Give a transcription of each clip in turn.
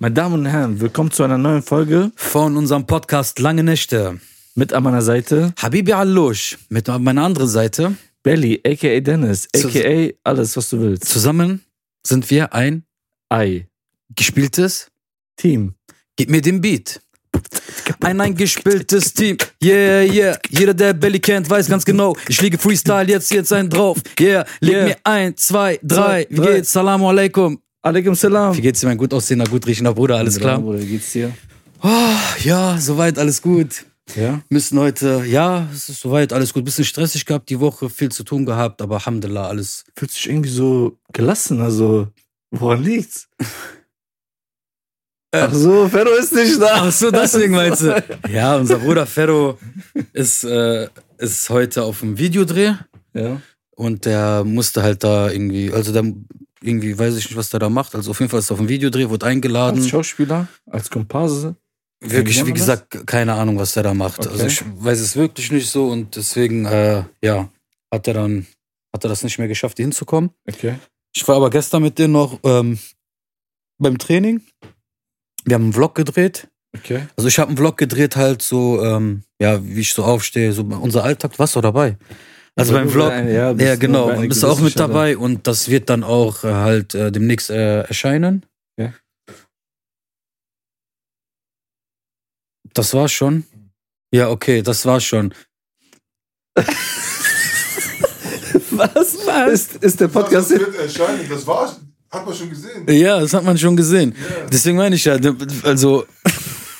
Meine Damen und Herren, willkommen zu einer neuen Folge von unserem Podcast Lange Nächte. Mit an meiner Seite Habibi Allush. Mit meiner anderen Seite Belly, aka Dennis, aka alles, was du willst. Zusammen sind wir ein Ei. gespieltes Team. Gib mir den Beat. Ein eingespieltes Team, yeah, yeah. Jeder, der Belly kennt, weiß ganz genau. Ich liege Freestyle, jetzt, jetzt ein drauf. Yeah, leg Yeah. mir ein, zwei, drei. Wie geht's? Salamu alaikum. Alaikum salam. Wie geht's dir, mein gut aussehender, gut riechender Bruder? Alles klar? Bruder, wie geht's dir? Oh, ja, soweit, alles gut. Ja. Müssen heute, ja, es ist soweit, alles gut. Bisschen stressig gehabt die Woche, viel zu tun gehabt, aber Alhamdulillah, alles. Fühlst dich irgendwie so gelassen, also woran liegt's? Ach so, Ferro ist nicht da. Ach so, deswegen meinst du. Ja, unser Bruder Ferro ist, äh, ist heute auf dem Videodreh Ja. und der musste halt da irgendwie, also der irgendwie weiß ich nicht, was der da macht. Also auf jeden Fall ist er auf dem Videodreh, wurde eingeladen. Als Schauspieler, als Komparse. Wirklich, wie man das? gesagt, keine Ahnung, was der da macht. Okay. Also ich weiß es wirklich nicht so und deswegen, äh, ja, hat er dann, hat er das nicht mehr geschafft, hinzukommen. Okay. Ich war aber gestern mit denen noch ähm, beim Training. Wir haben einen Vlog gedreht. Okay. Also ich habe einen Vlog gedreht halt so, ähm, ja, wie ich so aufstehe, so unser Alltag. Warst du dabei? Also beim Vlog. Ja, Ja, genau. bei Bist du auch mit dabei und das wird dann auch äh, halt äh, demnächst äh, erscheinen. Ja. Das war's schon. Ja, okay, das war's schon. Was? Was? Ist, ist der Podcast das wird erscheinen. Das war's. Hat man schon gesehen. Ja, das hat man schon gesehen. Ja. Deswegen meine ich ja, also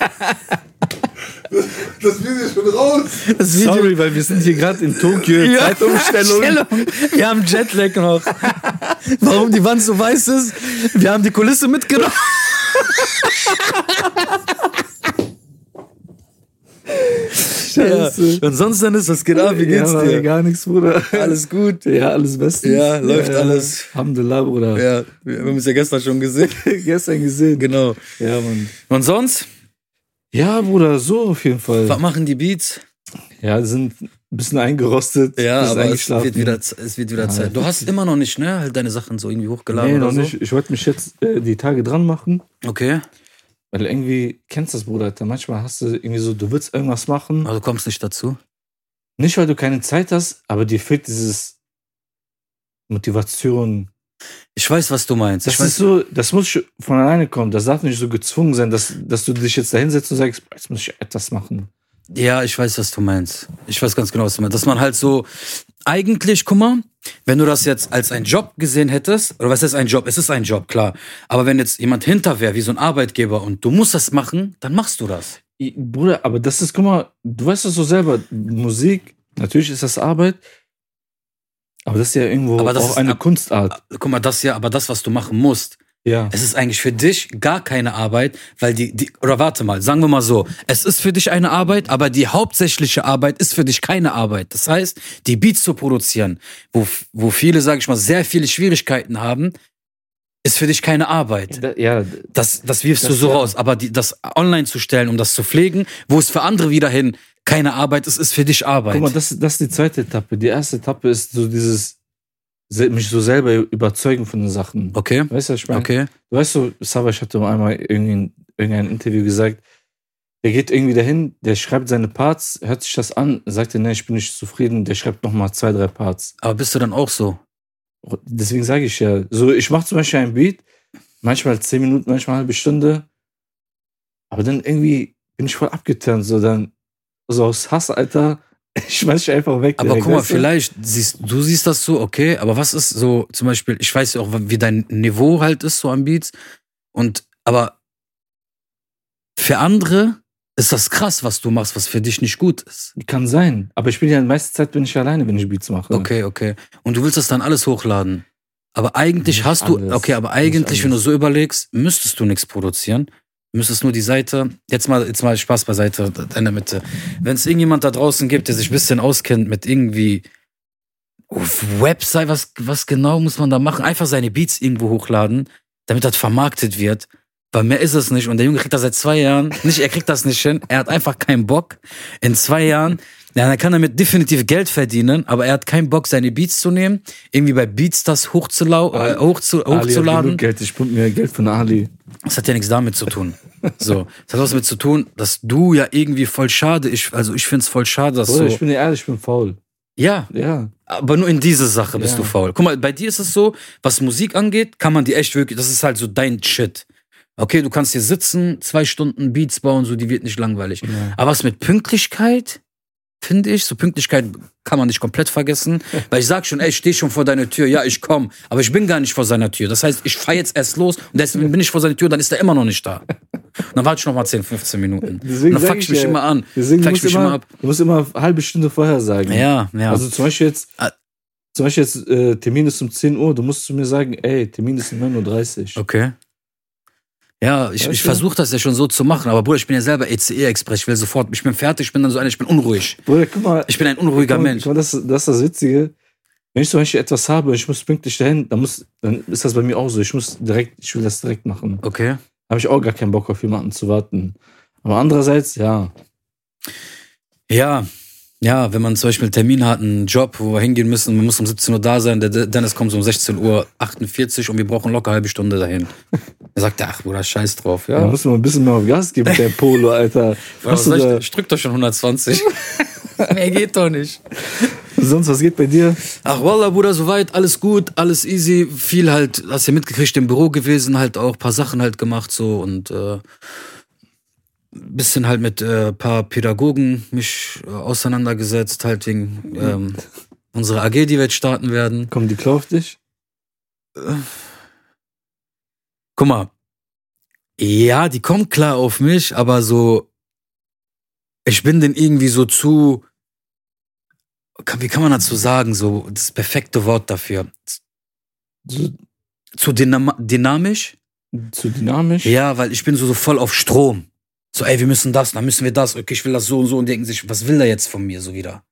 Das Video ist schon raus. das Video. Sorry, weil wir sind hier gerade in Tokio. Ja, Zeitumstellung. Stellung. Wir haben Jetlag noch. Warum die Wand so weiß ist? Wir haben die Kulisse mitgenommen. Scheiße. Und sonst dann ist, was geht ab? Wie geht's ja, dir? Gar nichts, Bruder. Alles gut. Ja, alles bestens. Ja, läuft alles. Alhamdulillah, Bruder. Ja, wir haben es ja gestern schon gesehen. Gestern gesehen. Genau. Ja, Mann. Und sonst? Ja, Bruder, so auf jeden Fall. Was machen die Beats? Ja, sind ein bisschen eingerostet. Ja, bisschen aber es wird wieder, es wird wieder Ja, Zeit. Du hast immer noch nicht, ne? Halt deine Sachen so irgendwie hochgeladen Nee, noch so. nicht. Ich wollte mich jetzt äh, die Tage dran machen. Okay. Weil irgendwie, kennst das, Bruder, Alter, manchmal hast du irgendwie so, du willst irgendwas machen. Aber du kommst nicht dazu. Nicht, weil du keine Zeit hast, aber dir fehlt dieses Motivation. Ich weiß, was du meinst. Das ich ist so, das muss von alleine kommen. Das darf nicht so gezwungen sein, dass, dass du dich jetzt da hinsetzt und sagst, jetzt muss ich etwas machen. Ja, ich weiß, was du meinst. Ich weiß ganz genau, was du meinst. Dass man halt so, eigentlich, guck mal, wenn du das jetzt als einen Job gesehen hättest, oder was ist ein Job? Es ist ein Job, klar. Aber wenn jetzt jemand hinter wäre, wie so ein Arbeitgeber, und du musst das machen, dann machst du das. Bruder, aber das ist, guck mal, du weißt das so selber, Musik, natürlich ist das Arbeit, aber das ist ja irgendwo Aber das auch ist eine ab- Kunstart. Guck mal, das ja, aber das, was du machen musst, Ja. es ist eigentlich für dich gar keine Arbeit, weil die, die, oder warte mal, sagen wir mal so, es ist für dich eine Arbeit, aber die hauptsächliche Arbeit ist für dich keine Arbeit. Das heißt, die Beats zu produzieren, wo, wo viele, sage ich mal, sehr viele Schwierigkeiten haben, ist für dich keine Arbeit. Ja, Das, das wirfst Das du so ja. raus. Aber die, das online zu stellen, um das zu pflegen, wo es für andere wiederhin keine Arbeit ist, ist für dich Arbeit. guck mal, das, das ist die zweite Etappe. Die erste Etappe ist so dieses, se- mich so selber überzeugen von den Sachen. okay, Weißt du, was ich meine? okay. Du weißt so, Savas hatte einmal irgendein, irgendein Interview gesagt, der geht irgendwie dahin, der schreibt seine Parts, hört sich das an, sagt er, nee, ich bin nicht zufrieden, der schreibt nochmal zwei, drei Parts. Aber bist du dann auch so? Deswegen sage ich ja, so ich mache zum Beispiel ein Beat, manchmal zehn Minuten, manchmal eine halbe Stunde, aber dann irgendwie bin ich voll abgeturnt, so dann, so aus Hass, Alter, ich schmeiß dich einfach weg. Aber guck mal, vielleicht siehst du siehst das so, okay, aber was ist so, zum Beispiel, ich weiß ja auch, wie dein Niveau halt ist, so am Beats. Und aber für andere ist das krass, was du machst, was für dich nicht gut ist. Kann sein, aber ich bin ja, die meiste Zeit bin ich alleine, wenn ich Beats mache. Okay, okay. Und du willst das dann alles hochladen. Aber eigentlich Nicht hast du, alles. okay, aber eigentlich, wenn du so überlegst, müsstest du nichts produzieren. Müsstest nur die Seite, jetzt mal, jetzt mal Spaß beiseite, in der Mitte. Wenn es irgendjemand da draußen gibt, der sich ein bisschen auskennt mit irgendwie Website, was, was genau muss man da machen? Einfach seine Beats irgendwo hochladen, damit das vermarktet wird. Weil mehr ist es nicht. Und der Junge kriegt das seit zwei Jahren. Nicht, er kriegt das nicht hin. Er hat einfach keinen Bock. In zwei Jahren Ja, dann kann er mit definitiv Geld verdienen, aber er hat keinen Bock, seine Beats zu nehmen, irgendwie bei Beatstars hochzulau äh, hochzu Ali hat hochzuladen. genug Geld, ich pump mir Geld von Ali. Das hat ja nichts damit zu tun. So, das hat was damit zu tun, dass du ja irgendwie voll schade, ich, also ich find's voll schade, dass Bruder, so. ich bin ehrlich, ich bin faul. ja, Ja. aber nur in diese Sache bist Ja. du faul. Guck mal, bei dir ist es so, was Musik angeht, kann man die echt wirklich, das ist halt so dein Shit. Okay, du kannst hier sitzen, zwei Stunden Beats bauen, so, die wird nicht langweilig. Ja. Aber was mit Pünktlichkeit, finde ich, so Pünktlichkeit kann man nicht komplett vergessen, weil ich sag schon, ey, ich stehe schon vor deiner Tür, ja, ich komm, aber ich bin gar nicht vor seiner Tür. Das heißt, ich fahr jetzt erst los und deswegen bin ich vor seiner Tür, dann ist er immer noch nicht da. Und dann warte ich noch mal 10, 15 Minuten. Deswegen und dann fuck ich mich ja, immer an. Deswegen fuck ich mich immer, immer ab. du musst immer eine halbe Stunde vorher sagen. Ja, ja. Also zum Beispiel jetzt, Ah. zum Beispiel jetzt äh, Termin ist um 10 Uhr, du musst zu mir sagen, ey, Termin ist um 9.30 Uhr. Okay. Ja, ich, ich versuche das ja schon so zu machen, aber Bruder, ich bin ja selber ECE-Express, ich will sofort, ich bin fertig, ich bin dann so einer, ich bin unruhig. Bruder, guck mal, Ich bin ein unruhiger guck mal, Mensch. guck mal das, das ist das Witzige. Wenn ich zum Beispiel etwas habe, ich muss pünktlich dahin, dann, muss, dann ist das bei mir auch so. Ich muss direkt, ich will das direkt machen. Okay. habe ich auch gar keinen Bock auf jemanden zu warten. Aber andererseits, ja, Ja, ja, wenn man zum Beispiel einen Termin hat, einen Job, wo wir hingehen müssen, man muss um 17 Uhr da sein, der Dennis kommt um 16 Uhr 48 und wir brauchen locker eine halbe Stunde dahin. Er sagt, ach Bruder, scheiß drauf. da Ja, muss man ein bisschen mehr auf Gas geben der Polo, Alter. Was du soll da, ich, ich drück doch schon 120. Mehr geht doch nicht. sonst was geht bei dir? Ach Wallah, Bruder, soweit, alles gut, alles easy. Viel halt, hast ja mitgekriegt, im Büro gewesen, halt auch paar Sachen halt gemacht so und äh, bisschen halt mit äh, paar Pädagogen mich äh, auseinandergesetzt, halt wegen ähm, unserer AG, die wir jetzt starten werden. Kommen die klar auf dich? Guck mal, ja, die kommen klar auf mich, aber so, ich bin denn irgendwie so zu, wie kann man dazu sagen, so das perfekte Wort dafür, So, zu dynam dynamisch. zu dynamisch? Ja, weil ich bin so, so voll auf Strom. So, ey, wir müssen das, dann müssen wir das, okay, ich will das so und so und denken sich, was will der jetzt von mir so wieder?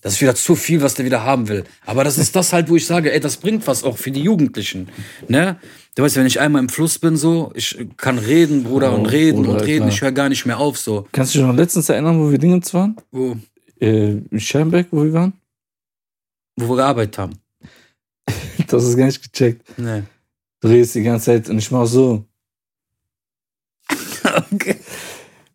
Das ist wieder zu viel, was der wieder haben will. Aber das ist das halt, wo ich sage, ey, das bringt was auch für die Jugendlichen. Ne? Du weißt, wenn ich einmal im Fluss bin, so, ich kann reden, Bruder, und Oh, reden Bruder, und reden, klar. ich höre gar nicht mehr auf, so. Kannst du dich noch letztens erinnern, wo wir Dingens waren? Wo, Äh, in Schermbeck, wo wir waren? wo wir gearbeitet haben. Das ist gar nicht gecheckt. Nee. Du redest die ganze Zeit und ich mach so. okay.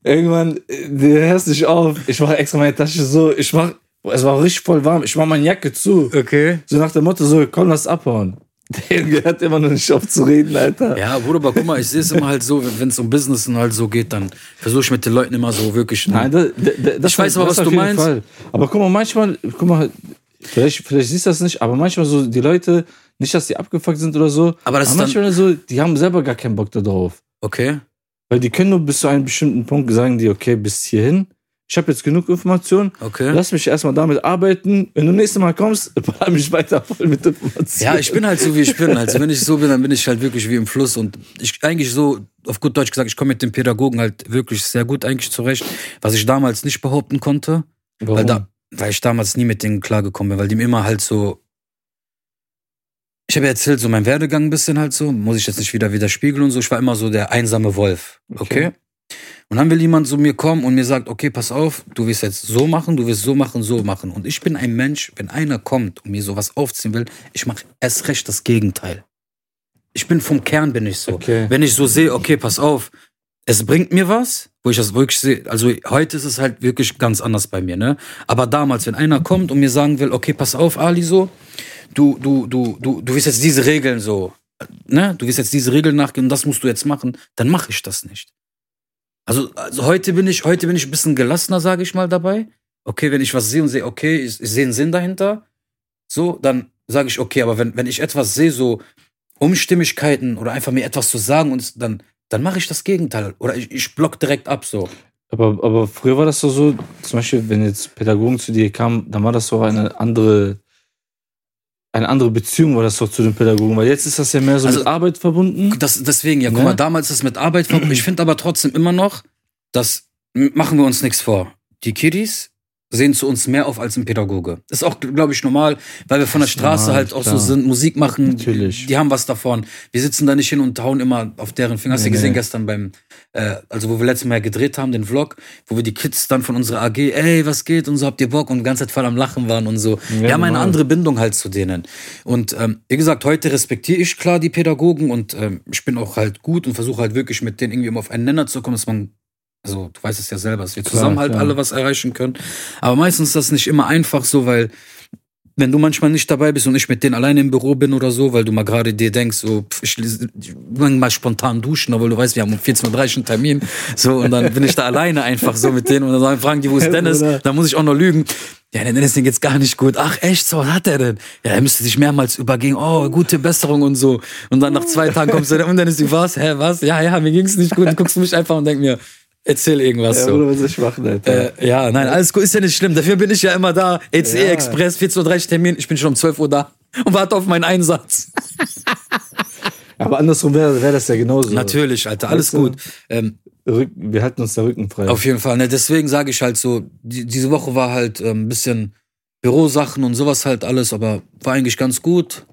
Irgendwann, äh, du hörst dich auf. Ich mache extra meine Tasche so. Ich mach, es war richtig voll warm. Ich mach meine Jacke zu. Okay. So nach dem Motto, so, komm, lass abhauen. Der gehört immer noch nicht auf zu reden, Alter. Ja, Bruder, aber guck mal, ich sehe es immer halt so, wenn es um Business und halt so geht, dann versuche ich mit den Leuten immer so wirklich. Nein, da, da, da, das Ich weiß aber, was du meinst. Fall. Aber guck mal, manchmal, guck mal, vielleicht, vielleicht siehst du das nicht, aber manchmal so die Leute, nicht, dass die abgefuckt sind oder so, Aber das aber ist dann. manchmal so, die haben selber gar keinen Bock darauf. Okay. Weil die können nur bis zu einem bestimmten Punkt sagen, die, okay, bis hierhin. Ich habe jetzt genug Informationen. Okay. Lass mich erstmal damit arbeiten. Wenn du nächstes Mal kommst, baller mich weiter voll mit Informationen. Ja, ich bin halt so, wie ich bin. Also wenn ich so bin, dann bin ich halt wirklich wie im Fluss. Und ich eigentlich so, auf gut Deutsch gesagt, ich komme mit den Pädagogen halt wirklich sehr gut eigentlich zurecht, was ich damals nicht behaupten konnte. Warum? Weil, da, weil ich damals nie mit denen klargekommen bin, weil die mir immer halt so. Ich habe ja erzählt, so mein Werdegang ein bisschen halt so, muss ich jetzt nicht wieder widerspiegeln und so. Ich war immer so der einsame Wolf. Okay? Okay. Und dann will jemand zu mir kommen und mir sagt, okay, pass auf, du wirst jetzt so machen, du wirst so machen, so machen. Und ich bin ein Mensch, wenn einer kommt und mir sowas aufziehen will, ich mache erst recht das Gegenteil. Ich bin vom Kern bin ich so. Okay. Wenn ich so sehe, okay, pass auf, es bringt mir was, wo ich das wirklich sehe. Also heute ist es halt wirklich ganz anders bei mir, ne? Aber damals, wenn einer kommt und mir sagen will, okay, pass auf, Ali, so, du, du, du, du, du wirst jetzt diese Regeln so, ne? Du wirst jetzt diese Regeln nachgehen das musst du jetzt machen, dann mache ich das nicht. Also, also heute bin ich, heute bin ich ein bisschen gelassener, sage ich mal, dabei. Okay, wenn ich was sehe und sehe, okay, ich, ich sehe einen Sinn dahinter, so, dann sage ich, okay, aber wenn, wenn ich etwas sehe, so Umstimmigkeiten oder einfach mir etwas zu sagen und dann, dann mache ich das Gegenteil. Oder ich, ich block direkt ab so. Aber, aber früher war das doch so, zum Beispiel, wenn jetzt Pädagogen zu dir kamen, dann war das so eine andere, eine andere Beziehung war das doch zu den Pädagogen, weil jetzt ist das ja mehr so Also- mit Arbeit verbunden. Das, deswegen, ja, guck Ne? mal, damals ist es mit Arbeit verbunden. Ich finde aber trotzdem immer noch, das machen wir uns nichts vor. Die Kiddies, sehen zu uns mehr auf als ein Pädagoge. Das ist auch, glaube ich, normal, weil wir von der Straße normal, halt auch so klar. sind, Musik machen. Natürlich. Die haben was davon. Wir sitzen da nicht hin und hauen immer auf deren Finger. Hast du Nee, gesehen nee. gestern beim, äh, also wo wir letztes Mal gedreht haben, den Vlog, wo wir die Kids dann von unserer AG, ey, was geht und so, habt ihr Bock und die ganze Zeit voll am Lachen waren und so. wir haben eine normal. andere Bindung halt zu denen. Und ähm, wie gesagt, heute respektiere ich klar die Pädagogen und ähm, ich bin auch halt gut und versuche halt wirklich mit denen irgendwie immer auf einen Nenner zu kommen, dass man also du weißt es ja selber, dass wir Klar, zusammen halt klar. alle was erreichen können. Aber meistens ist das nicht immer einfach so, weil wenn du manchmal nicht dabei bist und ich mit denen alleine im Büro bin oder so, weil du mal gerade dir denkst, so, ich, ich mal spontan duschen, obwohl du weißt, wir haben um 14.30 Uhr einen Termin. So, und dann bin ich da alleine einfach so mit denen und dann fragen die, wo ist Dennis? Dann muss ich auch noch lügen. Ja, der Dennis, den geht's gar nicht gut. Ach, echt? So, was hat er denn? Ja, er müsste sich mehrmals übergehen. Oh, gute Besserung und so. Und dann nach zwei Tagen kommst du dann und Dennis, wie war's? Hä, was? Ja, ja, mir ging's nicht gut. Du guckst mich einfach und denk mir, erzähl irgendwas Ja, so. Was ich machen, Alter? Äh, ja, nein, alles gut, ist ja nicht schlimm. Dafür bin ich ja immer da. ECE Ja. Express, 14.30 Uhr Termin, ich bin schon um 12 Uhr da und warte auf meinen Einsatz. Aber andersrum wäre wär das ja genauso. Natürlich, Alter, alles Weißt du? gut. Ähm, wir halten uns da Rücken frei. auf jeden Fall, ne, deswegen sage ich halt so, die, diese Woche war halt ähm, ein bisschen Bürosachen und sowas halt alles, aber war eigentlich ganz gut.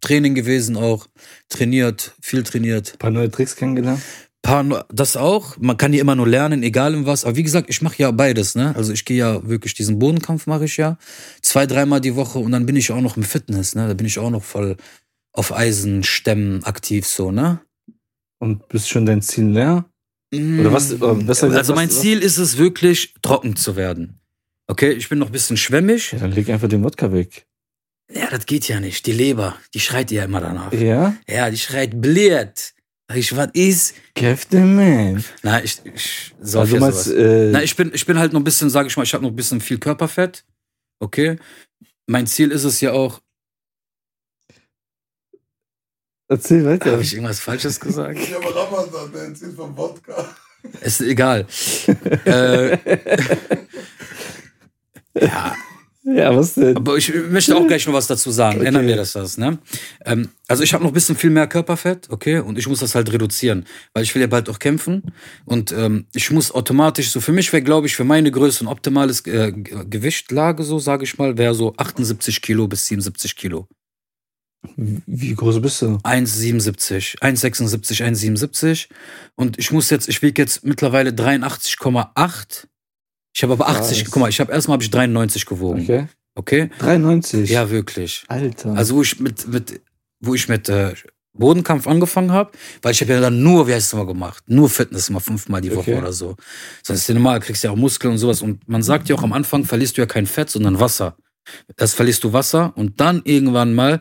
Training gewesen auch, trainiert, viel trainiert. Ein paar neue Tricks kennengelernt. Paar, das auch. Man kann hier immer nur lernen, egal in was. Aber wie gesagt, ich mache ja beides, ne? Also ich gehe ja wirklich diesen Bodenkampf mache ich ja zwei, dreimal die Woche und dann bin ich auch noch im Fitness, ne? Da bin ich auch noch voll auf Eisenstämmen aktiv so, ne? Und bist schon dein Ziel leer? Oder was- oder besser also mein was- Ziel ist es wirklich, trocken zu werden. Okay, ich bin noch ein bisschen schwämmig. Ja, dann leg einfach den Wodka weg. Ja, das geht ja nicht. Die Leber, die schreit ja immer danach. Ja? Ja, die schreit blöd. Ich, was ist? Captain Man. Na, ich, ich sauf Also meinst, sowas. äh, Na, ich bin, ich bin halt noch ein bisschen, sage ich mal, ich habe noch ein bisschen viel Körperfett. Okay. Mein Ziel ist es ja auch. erzähl weiter. Habe ich irgendwas Falsches gesagt? Ich habe Ramadan, der erzählt vom Wodka. Ist egal. äh, ja, ja, was denn? aber ich möchte auch gleich noch was dazu sagen. Okay. Ändern wir das, das ne? Ähm, also ich habe noch ein bisschen viel mehr Körperfett, okay, und ich muss das halt reduzieren, weil ich will ja bald auch kämpfen und ähm, ich muss automatisch so für mich wäre, glaube ich, für meine Größe ein optimales äh, Ge- Gewichtlage so, sage ich mal, wäre so 78 Kilo bis 77 Kilo. Wie groß bist du? 1,77, 1,76, 1,77 und ich muss jetzt, ich wiege jetzt mittlerweile 83,8. Ich habe aber 80, Krass. guck mal, ich habe erstmal habe ich 93 gewogen. Okay. Okay. 93. Ja, wirklich. Alter. Also wo ich mit, mit wo ich mit äh, Bodenkampf angefangen habe, weil ich habe ja dann nur, wie heißt es mal gemacht, nur Fitness mal fünfmal die Woche Okay. oder so. Sonst ist ja normal, kriegst ja auch Muskeln und sowas. Und man sagt ja auch am Anfang verlierst du ja kein Fett, sondern Wasser. Erst verlierst du Wasser und dann irgendwann mal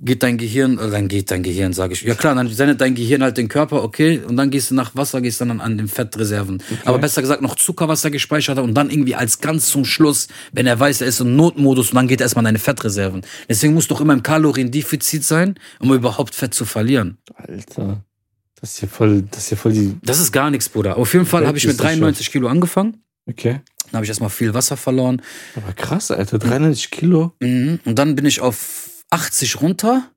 geht dein Gehirn, oder dann geht dein Gehirn, sage ich. Ja klar, dann sendet dein Gehirn halt den Körper, okay, und dann gehst du nach Wasser, gehst dann an den Fettreserven. Aber besser gesagt noch Zuckerwasser gespeichert hat und dann irgendwie als ganz zum Schluss, wenn er weiß, er ist im Notmodus und dann geht er erstmal an deine Fettreserven. Deswegen musst du doch immer im Kaloriendefizit sein, um überhaupt Fett zu verlieren. Alter. Das ist ja voll, das ist ja voll die. Das ist gar nichts, Bruder. Auf jeden Fall habe ich mit das schon. 93 Kilo angefangen. Okay. Dann habe ich erstmal viel Wasser verloren. Aber krass, Alter. 93 Kilo. Mhm. Und dann bin ich auf 80 runter.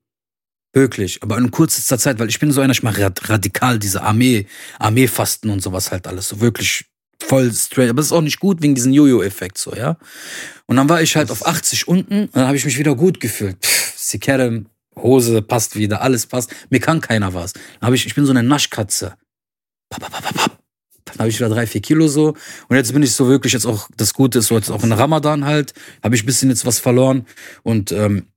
Wirklich, aber in kürzester Zeit, weil ich bin so einer, ich mache rad- radikal diese Armee, Armeefasten und sowas halt alles. So wirklich voll straight. Aber das ist auch nicht gut wegen diesem Jojo-Effekt, so, ja. Und dann war ich halt auf 80 unten und dann habe ich mich wieder gut gefühlt. Pff, Sikere, Hose passt wieder, alles passt. Mir kann keiner was. Dann habe ich, ich bin so eine Naschkatze. Papp, papp, papp. Dann habe ich wieder drei, vier Kilo so. Und jetzt bin ich so wirklich jetzt auch, das Gute ist so jetzt auch in Ramadan halt, habe ich ein bisschen jetzt was verloren. Und ähm,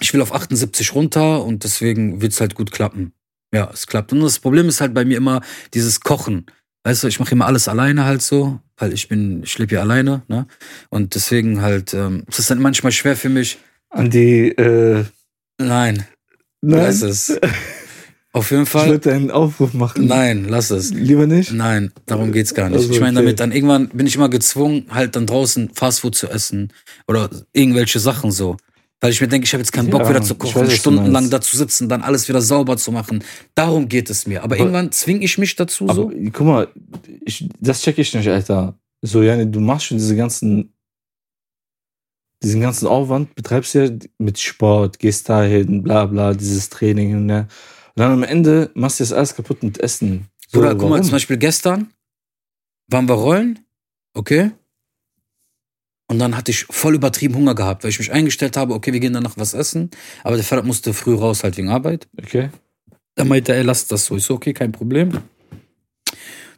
ich will auf 78 runter und deswegen wird's halt gut klappen. Ja, es klappt. Und das Problem ist halt bei mir immer dieses Kochen. Weißt du, ich mache immer alles alleine halt so, weil ich bin, ich lebe hier alleine, ne? Und deswegen halt, ähm, es ist dann manchmal schwer für mich. An die, äh, Nein, nein. lass es. Auf jeden Ich Fall. würde einen Aufruf machen. Nein, lass es. Lieber nicht? Nein, darum geht's gar nicht. Also, ich meine okay. damit, dann irgendwann bin ich immer gezwungen, halt dann draußen Fastfood zu essen oder irgendwelche Sachen so. Weil ich mir denke, ich habe jetzt keinen Bock Ja, wieder zu ich kochen, weiß, du stundenlang da zu sitzen, dann alles wieder sauber zu machen. Darum geht es mir. Aber, Aber- irgendwann zwinge ich mich dazu Aber so. guck mal, ich, das check ich nicht, Alter. So, Janne, du machst schon diese ganzen, diesen ganzen Aufwand, betreibst ja mit Sport, gehst dahin, bla bla, dieses Training, ne? Dann am Ende machst du das alles kaputt mit Essen. So, Oder guck mal, zum Beispiel gestern waren wir rollen, okay? Und dann hatte ich voll übertrieben Hunger gehabt, weil ich mich eingestellt habe, okay, wir gehen danach was essen. Aber der Ferhat musste früh raus, halt wegen Arbeit. Okay. Dann meinte er, ey, lass das so. Ich so, okay, kein Problem. Dann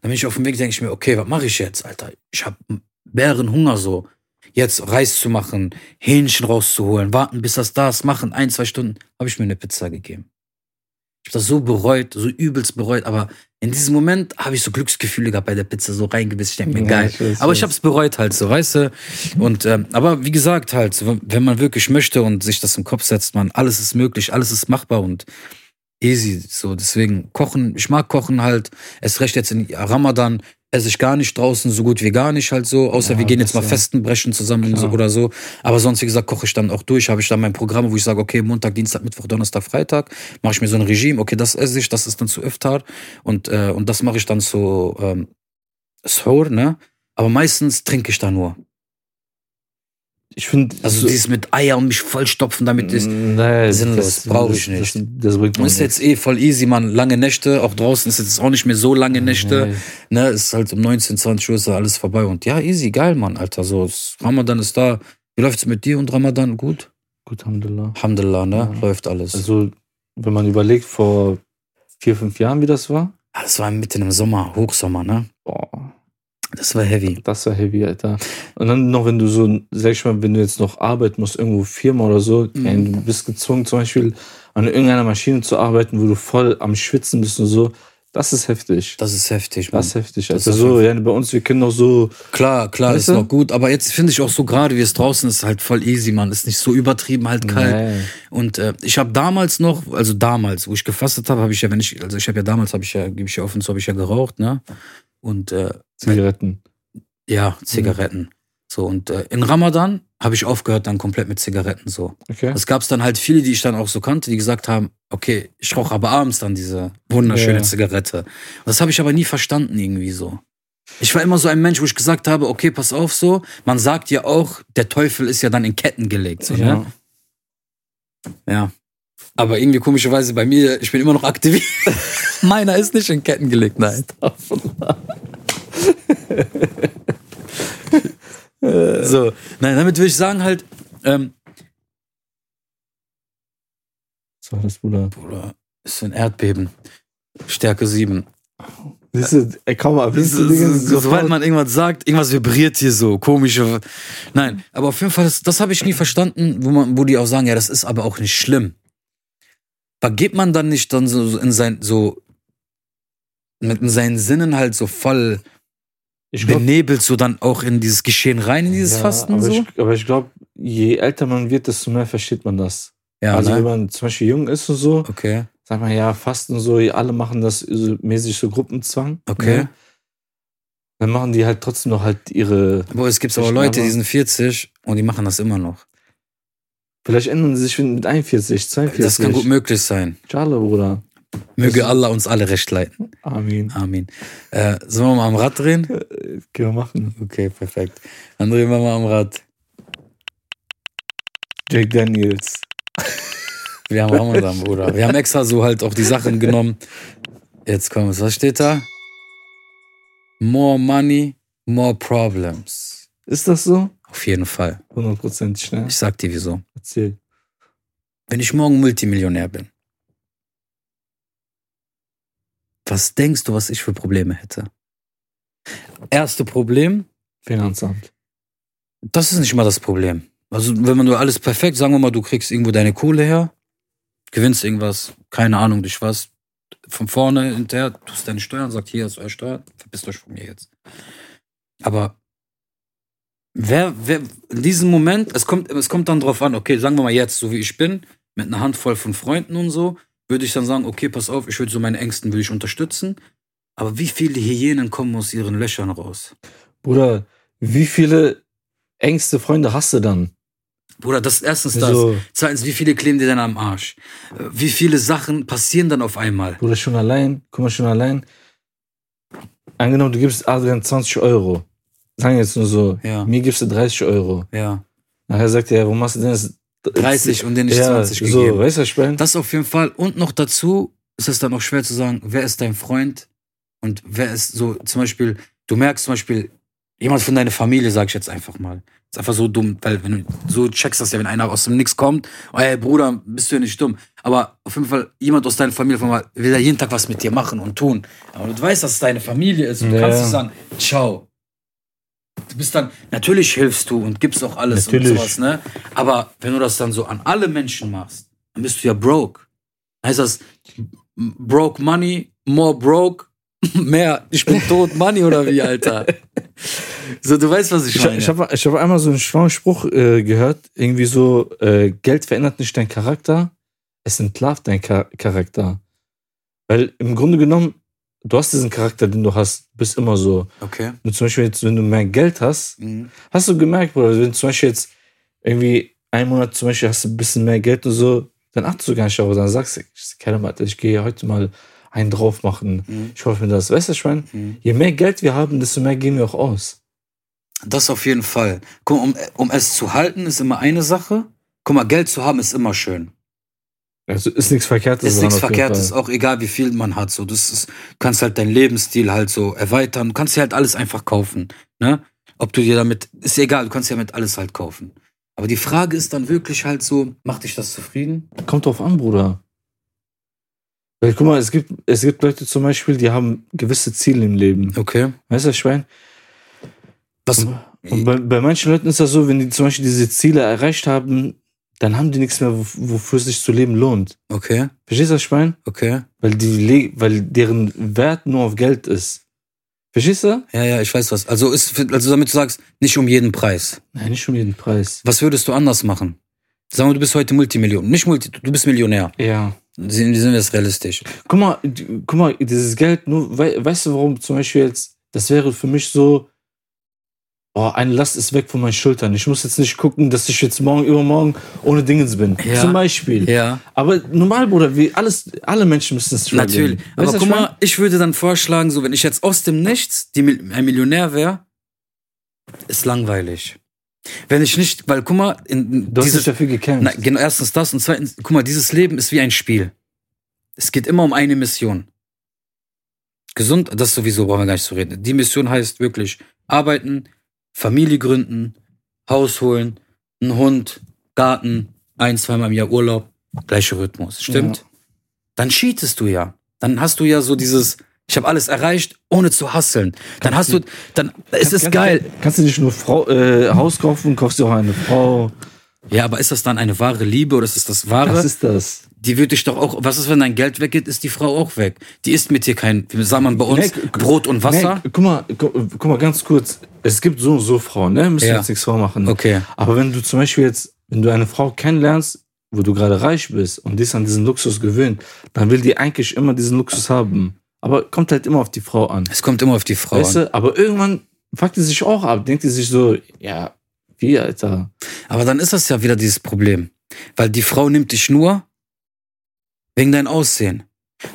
bin ich auf dem Weg, denke ich mir, okay, was mache ich jetzt, Alter? Ich habe bären Hunger so. Jetzt Reis zu machen, Hähnchen rauszuholen, warten, bis das da ist, machen, ein, zwei Stunden, habe ich mir eine Pizza gegeben. Ich habe das so bereut, so übelst bereut, aber in diesem Moment habe ich so Glücksgefühle gehabt bei der Pizza, so reingebissen. Ich denke mir, Ja, geil. ich weiß, aber ich ich habe es bereut halt so, weißt du? Und, ähm, aber wie gesagt halt, wenn man wirklich möchte und sich das im Kopf setzt, man, alles ist möglich, alles ist machbar und easy. So, deswegen kochen, ich mag kochen halt. Es recht jetzt in Ramadan esse ich gar nicht draußen, so gut wie gar nicht halt so. Außer Ja, wir gehen jetzt mal besser. Festen brechen zusammen so oder so. Aber sonst, wie gesagt, koche ich dann auch durch. Habe ich dann mein Programm, wo ich sage, okay, Montag, Dienstag, Mittwoch, Donnerstag, Freitag, mache ich mir so ein Regime. Okay, das esse ich, das ist dann zu Iftar. Und, äh, und das mache ich dann so ähm, Sahur, ne? Aber meistens trinke ich da nur. Ich finde. Also so, dieses mit Eier und mich vollstopfen, damit ist. nee, sinnlos, brauch ich das, nicht. Das, das bringt mir ist jetzt eh voll easy, man. Lange Nächte, auch draußen ist jetzt auch nicht mehr so lange Nächte. Nee. Ne, ist halt um 19, 20 Uhr ist da alles vorbei. Und ja, easy, geil, Mann, Alter. So, es- Ramadan ist da. Wie läuft's mit dir und Ramadan? Gut? Gut, Alhamdulillah. Alhamdulillah, ne? Ja. Läuft alles. Also, wenn man überlegt, vor vier, fünf Jahren, wie das war, Ah, das war mitten im Sommer, Hochsommer, ne? boah, Das war heavy. das war heavy, Alter. Und dann noch, wenn du so, sag ich mal, wenn du jetzt noch arbeiten musst, irgendwo Firma oder so, Mhm. du bist gezwungen, zum Beispiel an irgendeiner Maschine zu arbeiten, wo du voll am Schwitzen bist und so, das ist heftig. Das ist heftig, Mann. Das ist heftig. Also ist so, ja, bei uns, wir können noch so, Klar, klar, ist noch gut. Aber jetzt finde ich auch so gerade, wie es draußen ist, halt voll easy, Mann. Ist nicht so übertrieben halt kalt. Nee. Und äh, ich habe damals noch, also damals, wo ich gefastet habe, habe ich ja, wenn ich, also ich habe ja damals, habe ich ja, gebe ich ja offen zu, habe ich ja geraucht, ne? Und äh, Zigaretten. ja, Zigaretten. So, und äh, in Ramadan habe ich aufgehört dann komplett mit Zigaretten so. Okay. Es gab dann halt viele, die ich dann auch so kannte, die gesagt haben, okay, ich rauche aber abends dann diese wunderschöne Ja. Zigarette. Und das habe ich aber nie verstanden irgendwie so. Ich war immer so ein Mensch, wo ich gesagt habe, okay, pass auf so, man sagt ja auch, der Teufel ist ja dann in Ketten gelegt. So, Ja. ne? Ja. Aber irgendwie komischerweise bei mir, ich bin immer noch aktiv. Meiner ist nicht in Ketten gelegt, nein. so, nein, damit will ich sagen halt, ähm, Was war das, Bruder? Bruder, ist ein Erdbeben. Stärke 7. Siehst du, ey, komm mal, du Dinge So, sobald man irgendwas sagt, irgendwas vibriert hier so, komische. Nein, aber auf jeden Fall, das, das habe ich nie verstanden, wo, man, wo die auch sagen, ja, das ist aber auch nicht schlimm. Vergeht man dann nicht dann so in sein, so, mit in seinen Sinnen halt so voll ich glaub, benebelt, so dann auch in dieses Geschehen rein, in dieses ja, Fasten aber so? Ich, aber ich glaube, je älter man wird, desto mehr versteht man das. ja, also ne? wenn man zum Beispiel jung ist und so, okay. sagt man ja, Fasten so, alle machen das so mäßig so Gruppenzwang. Okay. Ne? Dann machen die halt trotzdem noch halt ihre. Aber es gibt aber Leute, die sind 40 und die machen das immer noch. Vielleicht ändern sie sich mit 41, 42. Das kann gut möglich sein. Schade, Bruder. Möge Allah uns alle recht leiten. Amen. Amen. Äh, sollen wir mal am Rad drehen? Können wir machen. Okay, perfekt. Dann drehen wir mal am Rad. Jake Daniels. Wir haben Ramadan, Bruder. Wir haben extra so halt auch die Sachen genommen. Jetzt kommt was steht da? More money, more problems. Ist das so? Auf jeden Fall. 100% schnell. Ich sag dir wieso. Erzähl. Wenn ich morgen Multimillionär bin, was denkst du, was ich für Probleme hätte? Erste Problem, Finanzamt. das ist nicht mal das Problem. Also, wenn man nur alles perfekt, sagen wir mal, du kriegst irgendwo deine Kohle her, gewinnst irgendwas, keine Ahnung, durch was, von vorne hinterher, tust deine Steuern, sagt, hier ist euer Steuer, verpisst euch von mir jetzt. Aber wer, wer, in diesem Moment, es kommt, es kommt dann drauf an, okay, sagen wir mal jetzt, so wie ich bin, mit einer Handvoll von Freunden und so, würde ich dann sagen, okay, pass auf, ich würde so meine Ängsten will ich unterstützen. Aber wie viele Hyänen kommen aus ihren Löchern raus? Bruder, wie viele engste Freunde hast du dann? Bruder, das ist erstens das. So, Zweitens, wie viele kleben dir denn am Arsch? Äh, Wie viele Sachen passieren dann auf einmal? Bruder, schon allein, guck mal, schon allein. Angenommen, du gibst Adrian 20 Euro. Sagen jetzt nur so, Ja. mir gibst du 30 Euro. Ja. Nachher sagt er, warum machst du denn das? 30 und denen nicht ja, 20 so, gegeben. weißt du, ich meine? Das auf jeden Fall. Und noch dazu ist es dann auch schwer zu sagen, wer ist dein Freund und wer ist so, zum Beispiel, du merkst zum Beispiel, jemand von deiner Familie, sag ich jetzt einfach mal. Ist einfach so dumm, weil wenn du so checkst das ja, wenn einer aus dem Nix kommt, oh, ey Bruder, bist du ja nicht dumm. Aber auf jeden Fall, jemand aus deiner Familie von mal, will ja jeden Tag was mit dir machen und tun. Aber du weißt, dass es deine Familie ist und du Ja. kannst nicht sagen, ciao. Du bist dann, natürlich hilfst du und gibst auch alles Natürlich. und sowas, ne? Aber wenn du das dann so an alle Menschen machst, dann bist du ja broke. Heißt das, broke money, more broke, mehr, ich bin tot money oder wie, Alter? So, du weißt, was ich Ich, meine. ich habe ich hab einmal so einen schlauen Spruch äh, gehört, irgendwie so, äh, Geld verändert nicht deinen Charakter, es entlarvt deinen Char Charakter. Weil im Grunde genommen, du hast diesen Charakter, den du hast, bist immer so. okay. Nur zum Beispiel jetzt, wenn du mehr Geld hast, Mhm. hast du gemerkt, Bruder, wenn du zum Beispiel jetzt irgendwie einen Monat zum Beispiel hast du ein bisschen mehr Geld und so, dann achtest du gar nicht darauf, dann sagst du, ich, ich gehe heute mal einen drauf machen. Mhm. Ich hoffe mir das. Weißt du, ich meine, Mhm. je mehr Geld wir haben, desto mehr geben wir auch aus. Das auf jeden Fall. Guck, um, um es zu halten, ist immer eine Sache. Guck mal, Geld zu haben ist immer schön. Also ist nichts Verkehrtes. Ist nichts Verkehrtes, auch egal wie viel man hat. So, das ist, kannst halt deinen Lebensstil halt so erweitern. Du kannst dir halt alles einfach kaufen. Ne? Ob du dir damit, ist egal, du kannst dir damit alles halt kaufen. Aber die Frage ist dann wirklich halt so, macht dich das zufrieden? Kommt drauf an, Bruder. Weil guck mal, es gibt, es gibt Leute zum Beispiel, die haben gewisse Ziele im Leben. Okay. Weißt du, ich meine? Was, Und bei, bei manchen Leuten ist das so, wenn die zum Beispiel diese Ziele erreicht haben, dann haben die nichts mehr, wo- wofür es sich zu leben lohnt. okay, Verstehst du, was ich meine? okay. Weil, die, weil deren Wert nur auf Geld ist. Verstehst du? Ja, ja, ich weiß was. Also ist, also damit du sagst, nicht um jeden Preis. Nein, nicht um jeden Preis. Was würdest du anders machen? Sagen wir, du bist heute Multimillion. Nicht Multi, du bist Millionär. Ja. Sind, sind wir jetzt realistisch? Guck mal, guck mal, dieses Geld, nur, wei- weißt du, warum zum Beispiel jetzt, das wäre für mich so, oh, eine Last ist weg von meinen Schultern. Ich muss jetzt nicht gucken, dass ich jetzt morgen, übermorgen ohne Dingens bin. Ja. Zum Beispiel. Ja. Aber normal, Bruder, wie alles, alle Menschen müssen es. Natürlich. Aber guck mal, ich würde dann vorschlagen, so wenn ich jetzt aus dem Nichts die, ein Millionär wäre, ist langweilig. Wenn ich nicht, weil guck mal, in Du hast dieses, dafür gekämpft. na, genau, erstens das und zweitens, guck mal, dieses Leben ist wie ein Spiel. Es geht immer um eine Mission. Gesund, das sowieso brauchen wir gar nicht zu reden. Die Mission heißt wirklich arbeiten, Familie gründen, Haus holen, einen Hund, Garten, ein, zweimal im Jahr Urlaub, gleicher Rhythmus. Stimmt? Ja. Dann cheatest du ja. Dann hast du ja so dieses, ich habe alles erreicht, ohne zu hasseln. Dann hast du, dann, es ist Kannst- geil. Kannst du nicht nur Frau, äh, Haus kaufen, kaufst du auch eine Frau. Ja, aber ist das dann eine wahre Liebe oder ist das das wahre? Was ist das? Die würde dich doch auch, was ist, wenn dein Geld weggeht, ist die Frau auch weg. Die isst mit dir kein, wie sagt man bei uns, Nee, Brot und Wasser. Nee, guck mal, gu- guck mal, ganz kurz. Es gibt so und so Frauen, ne? Müssen wir Ja. jetzt nichts vormachen. Okay. Aber wenn du zum Beispiel jetzt, wenn du eine Frau kennenlernst, wo du gerade reich bist und die ist an diesen Luxus gewöhnt, dann will die eigentlich immer diesen Luxus haben. Aber kommt halt immer auf die Frau an. Es kommt immer auf die Frau Weißt an. du? Aber irgendwann fuckt die sich auch ab, denkt die sich so, ja, wie, Alter? Aber dann ist das ja wieder dieses Problem. Weil die Frau nimmt dich nur wegen dein Aussehen.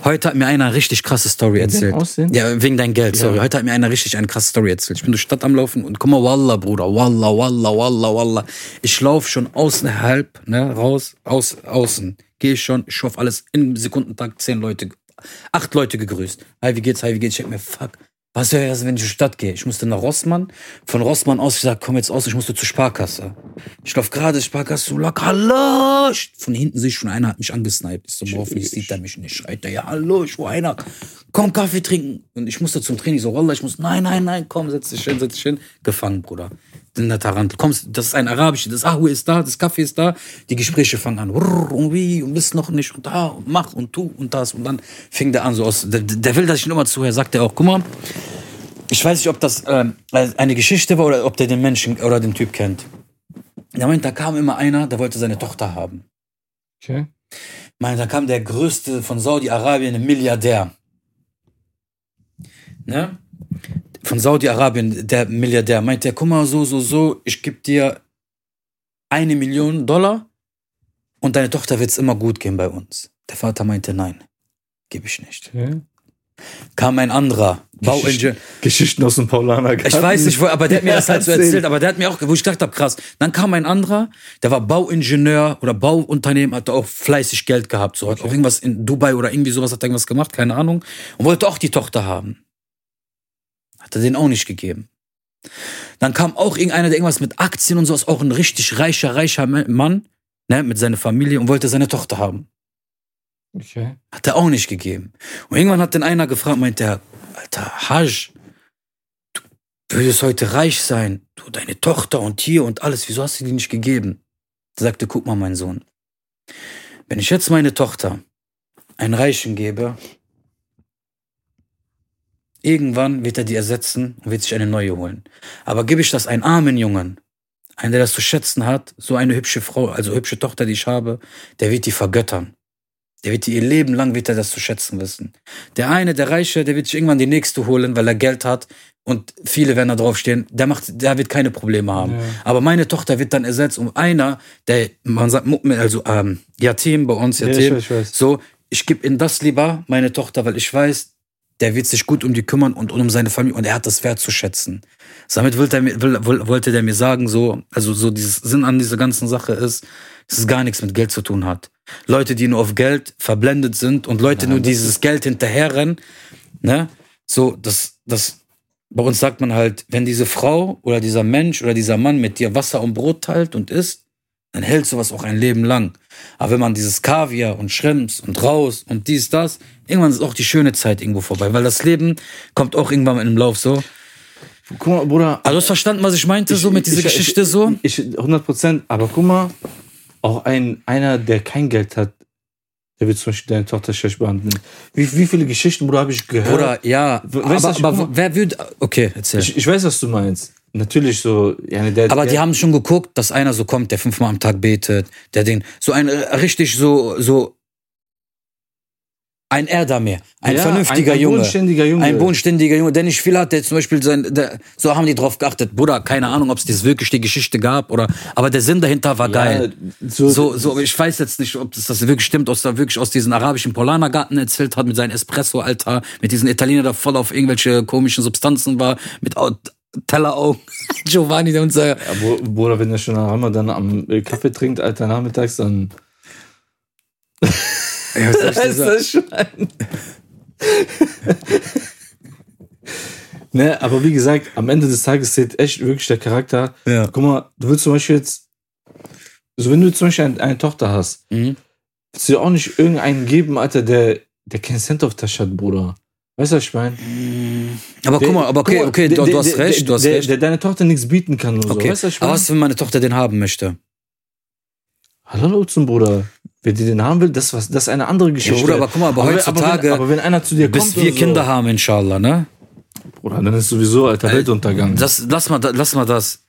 Heute hat mir einer eine richtig krasse Story erzählt. Aussehen? Ja, wegen dein Geld, sorry. Ja. Heute hat mir einer richtig eine krasse Story erzählt. Ich bin durch die Stadt am Laufen und guck mal, Wallah, Bruder, Wallah, Wallah, Wallah, Wallah. Ich laufe schon außerhalb, ne, raus, aus, außen. Gehe ich schon, ich hoffe alles im Sekundentakt, zehn Leute, acht Leute gegrüßt. Hi, wie geht's, hi, wie geht's? Ich denk mir, fuck, was wäre das, wenn ich in die Stadt gehe? Ich musste nach Rossmann, von Rossmann aus, ich sag, komm jetzt aus, ich musste zur Sparkasse. Ich lauf gerade Sparkasse, so locker, hallo! Von hinten sehe ich schon einer hat mich angesniped. Ich so, hoffentlich sieht er mich nicht. Schreit er, ja, hallo, ich wo einer. Komm, Kaffee trinken. Und ich musste zum Training, so, Wallah, ich muss, nein, nein, nein, komm, setz dich hin, setz dich hin. Gefangen, Bruder. In der Tarantel. Kommst, das ist ein arabisches, das Ahu ist da, das Kaffee ist da. Die Gespräche fangen an. Und wie, und bist noch nicht, und da, und mach, und tu, und das. Und dann fing der an, so aus, der, der will, dass ich ihn immer zuhöre, sagt er auch, guck mal, ich weiß nicht, ob das ähm, eine Geschichte war oder ob der den Menschen oder den Typ kennt. Der meint, da kam immer einer, der wollte seine Tochter haben. Okay. Meint, da kam der größte von Saudi-Arabien, ein Milliardär. Ne? Von Saudi-Arabien, der Milliardär. Meint der, guck mal, so, so, so, ich gebe dir eine Million Dollar und deine Tochter wird's immer gut gehen bei uns. Der Vater meinte, nein, gebe ich nicht. okay. Kam ein anderer, Bauingenieur. Geschichten aus dem Paulaner Ich weiß nicht, wo, aber der hat mir das halt so Erzähl. erzählt, aber der hat mir auch, wo ich gedacht habe, krass. Dann kam ein anderer, der war Bauingenieur oder Bauunternehmen, hat auch fleißig Geld gehabt, so hat auch irgendwas in Dubai oder irgendwie sowas hat er irgendwas gemacht, keine Ahnung, und wollte auch die Tochter haben. Hat er den auch nicht gegeben. Dann kam auch irgendeiner, der irgendwas mit Aktien und sowas, auch ein richtig reicher, reicher Mann, ne, mit seiner Familie und wollte seine Tochter haben. Okay. Hat er auch nicht gegeben. Und irgendwann hat dann einer gefragt, meint der, Alter, Haj, du würdest heute reich sein, du, deine Tochter und hier und alles, wieso hast du die nicht gegeben? Er sagte, guck mal, mein Sohn, wenn ich jetzt meine Tochter einen Reichen gebe, irgendwann wird er die ersetzen und wird sich eine neue holen. Aber gebe ich das einen armen Jungen, einen, der das zu schätzen hat, so eine hübsche Frau, also hübsche Tochter, die ich habe, der wird die vergöttern. Der wird die ihr Leben lang wird er das zu schätzen wissen. Der eine, der Reiche, der wird sich irgendwann die nächste holen, weil er Geld hat und viele werden da draufstehen. Der macht, der wird keine Probleme haben. Ja. Aber meine Tochter wird dann ersetzt um einer, der, man sagt, also ähm, Yatim bei uns, Ja, ich Yatim, weiß, ich weiß. so, ich gebe ihm das lieber, meine Tochter, weil ich weiß, der wird sich gut um die kümmern und um seine Familie und er hat das wertzuschätzen. Damit wollte, er mir, will, wollte der mir sagen, so, also so dieses Sinn an dieser ganzen Sache ist, dass es gar nichts mit Geld zu tun hat. Leute, die nur auf Geld verblendet sind und Leute Ja, nur dieses Geld hinterherrennen, ne, so, das, das, bei uns sagt man halt, wenn diese Frau oder dieser Mensch oder dieser Mann mit dir Wasser und Brot teilt und isst, dann hält sowas auch ein Leben lang. Aber wenn man dieses Kaviar und Shrimps und raus und dies, das, irgendwann ist auch die schöne Zeit irgendwo vorbei, weil das Leben kommt auch irgendwann in dem Lauf so. Guck mal, Bruder. Also hast du verstanden, was ich meinte, so mit dieser ich- Geschichte ich, so? Ich, 100 Prozent. Aber guck mal, auch ein, einer, der kein Geld hat, der wird zum Beispiel deine Tochter schlecht behandeln. Wie, wie viele Geschichten, Bruder, habe ich gehört? Oder ja, We- aber, weißt du, ich- aber wer würde, okay, erzähl. ich, ich weiß, was du meinst. Natürlich so, ja, der, aber der, die haben schon geguckt, dass einer so kommt, der fünfmal am Tag betet, der den, so ein richtig so, so, ein Erdamir, ein ja, vernünftiger ein, ein Junge. bodenständiger Junge. Ein bodenständiger Junge, der nicht viel hat, der zum Beispiel sein, der, so haben die drauf geachtet. Bruder, keine Ahnung, ob es das wirklich die Geschichte gab oder, aber der Sinn dahinter war geil. so, So, so, aber ich weiß jetzt nicht, ob das, das wirklich stimmt, ob er wirklich aus diesem arabischen Polanergarten erzählt hat, mit seinem Espresso, Alter, mit diesen Italiener, der voll auf irgendwelche komischen Substanzen war, mit Telleraugen. Giovanni, der unser, Ja, Bro- Bruder, wenn er schon am Ramadan am äh, Kaffee trinkt, Alter, nachmittags, dann. ja, was dir sagen? das Schwein. ne, aber wie gesagt, am Ende des Tages zählt echt wirklich der Charakter. Ja. Guck mal, du willst zum Beispiel jetzt. Also, wenn du zum Beispiel eine, eine Tochter hast, Mhm. willst du dir auch nicht irgendeinen geben, Alter, der, der keinen Cent auf der Tasche hat, Bruder. Weißt du, was ich meine? Aber guck mal, aber okay, okay, der- du, der- hast der- recht, du hast der, recht. Der, deine Tochter nichts bieten kann und Okay, so. Weißt du, was ich aber meine? was, wenn meine Tochter den haben möchte? Hallo, Lutzen, Bruder. Wer dir den haben will, das, was, das ist eine andere Geschichte. Bruder, aber guck mal, aber wenn- heutzutage- wenn, aber wenn einer zu dir Bis kommt. wir oder so, Kinder haben, inshallah, ne? Bruder, dann ist sowieso, alter, Weltuntergang. Das, lass mal, lass mal das.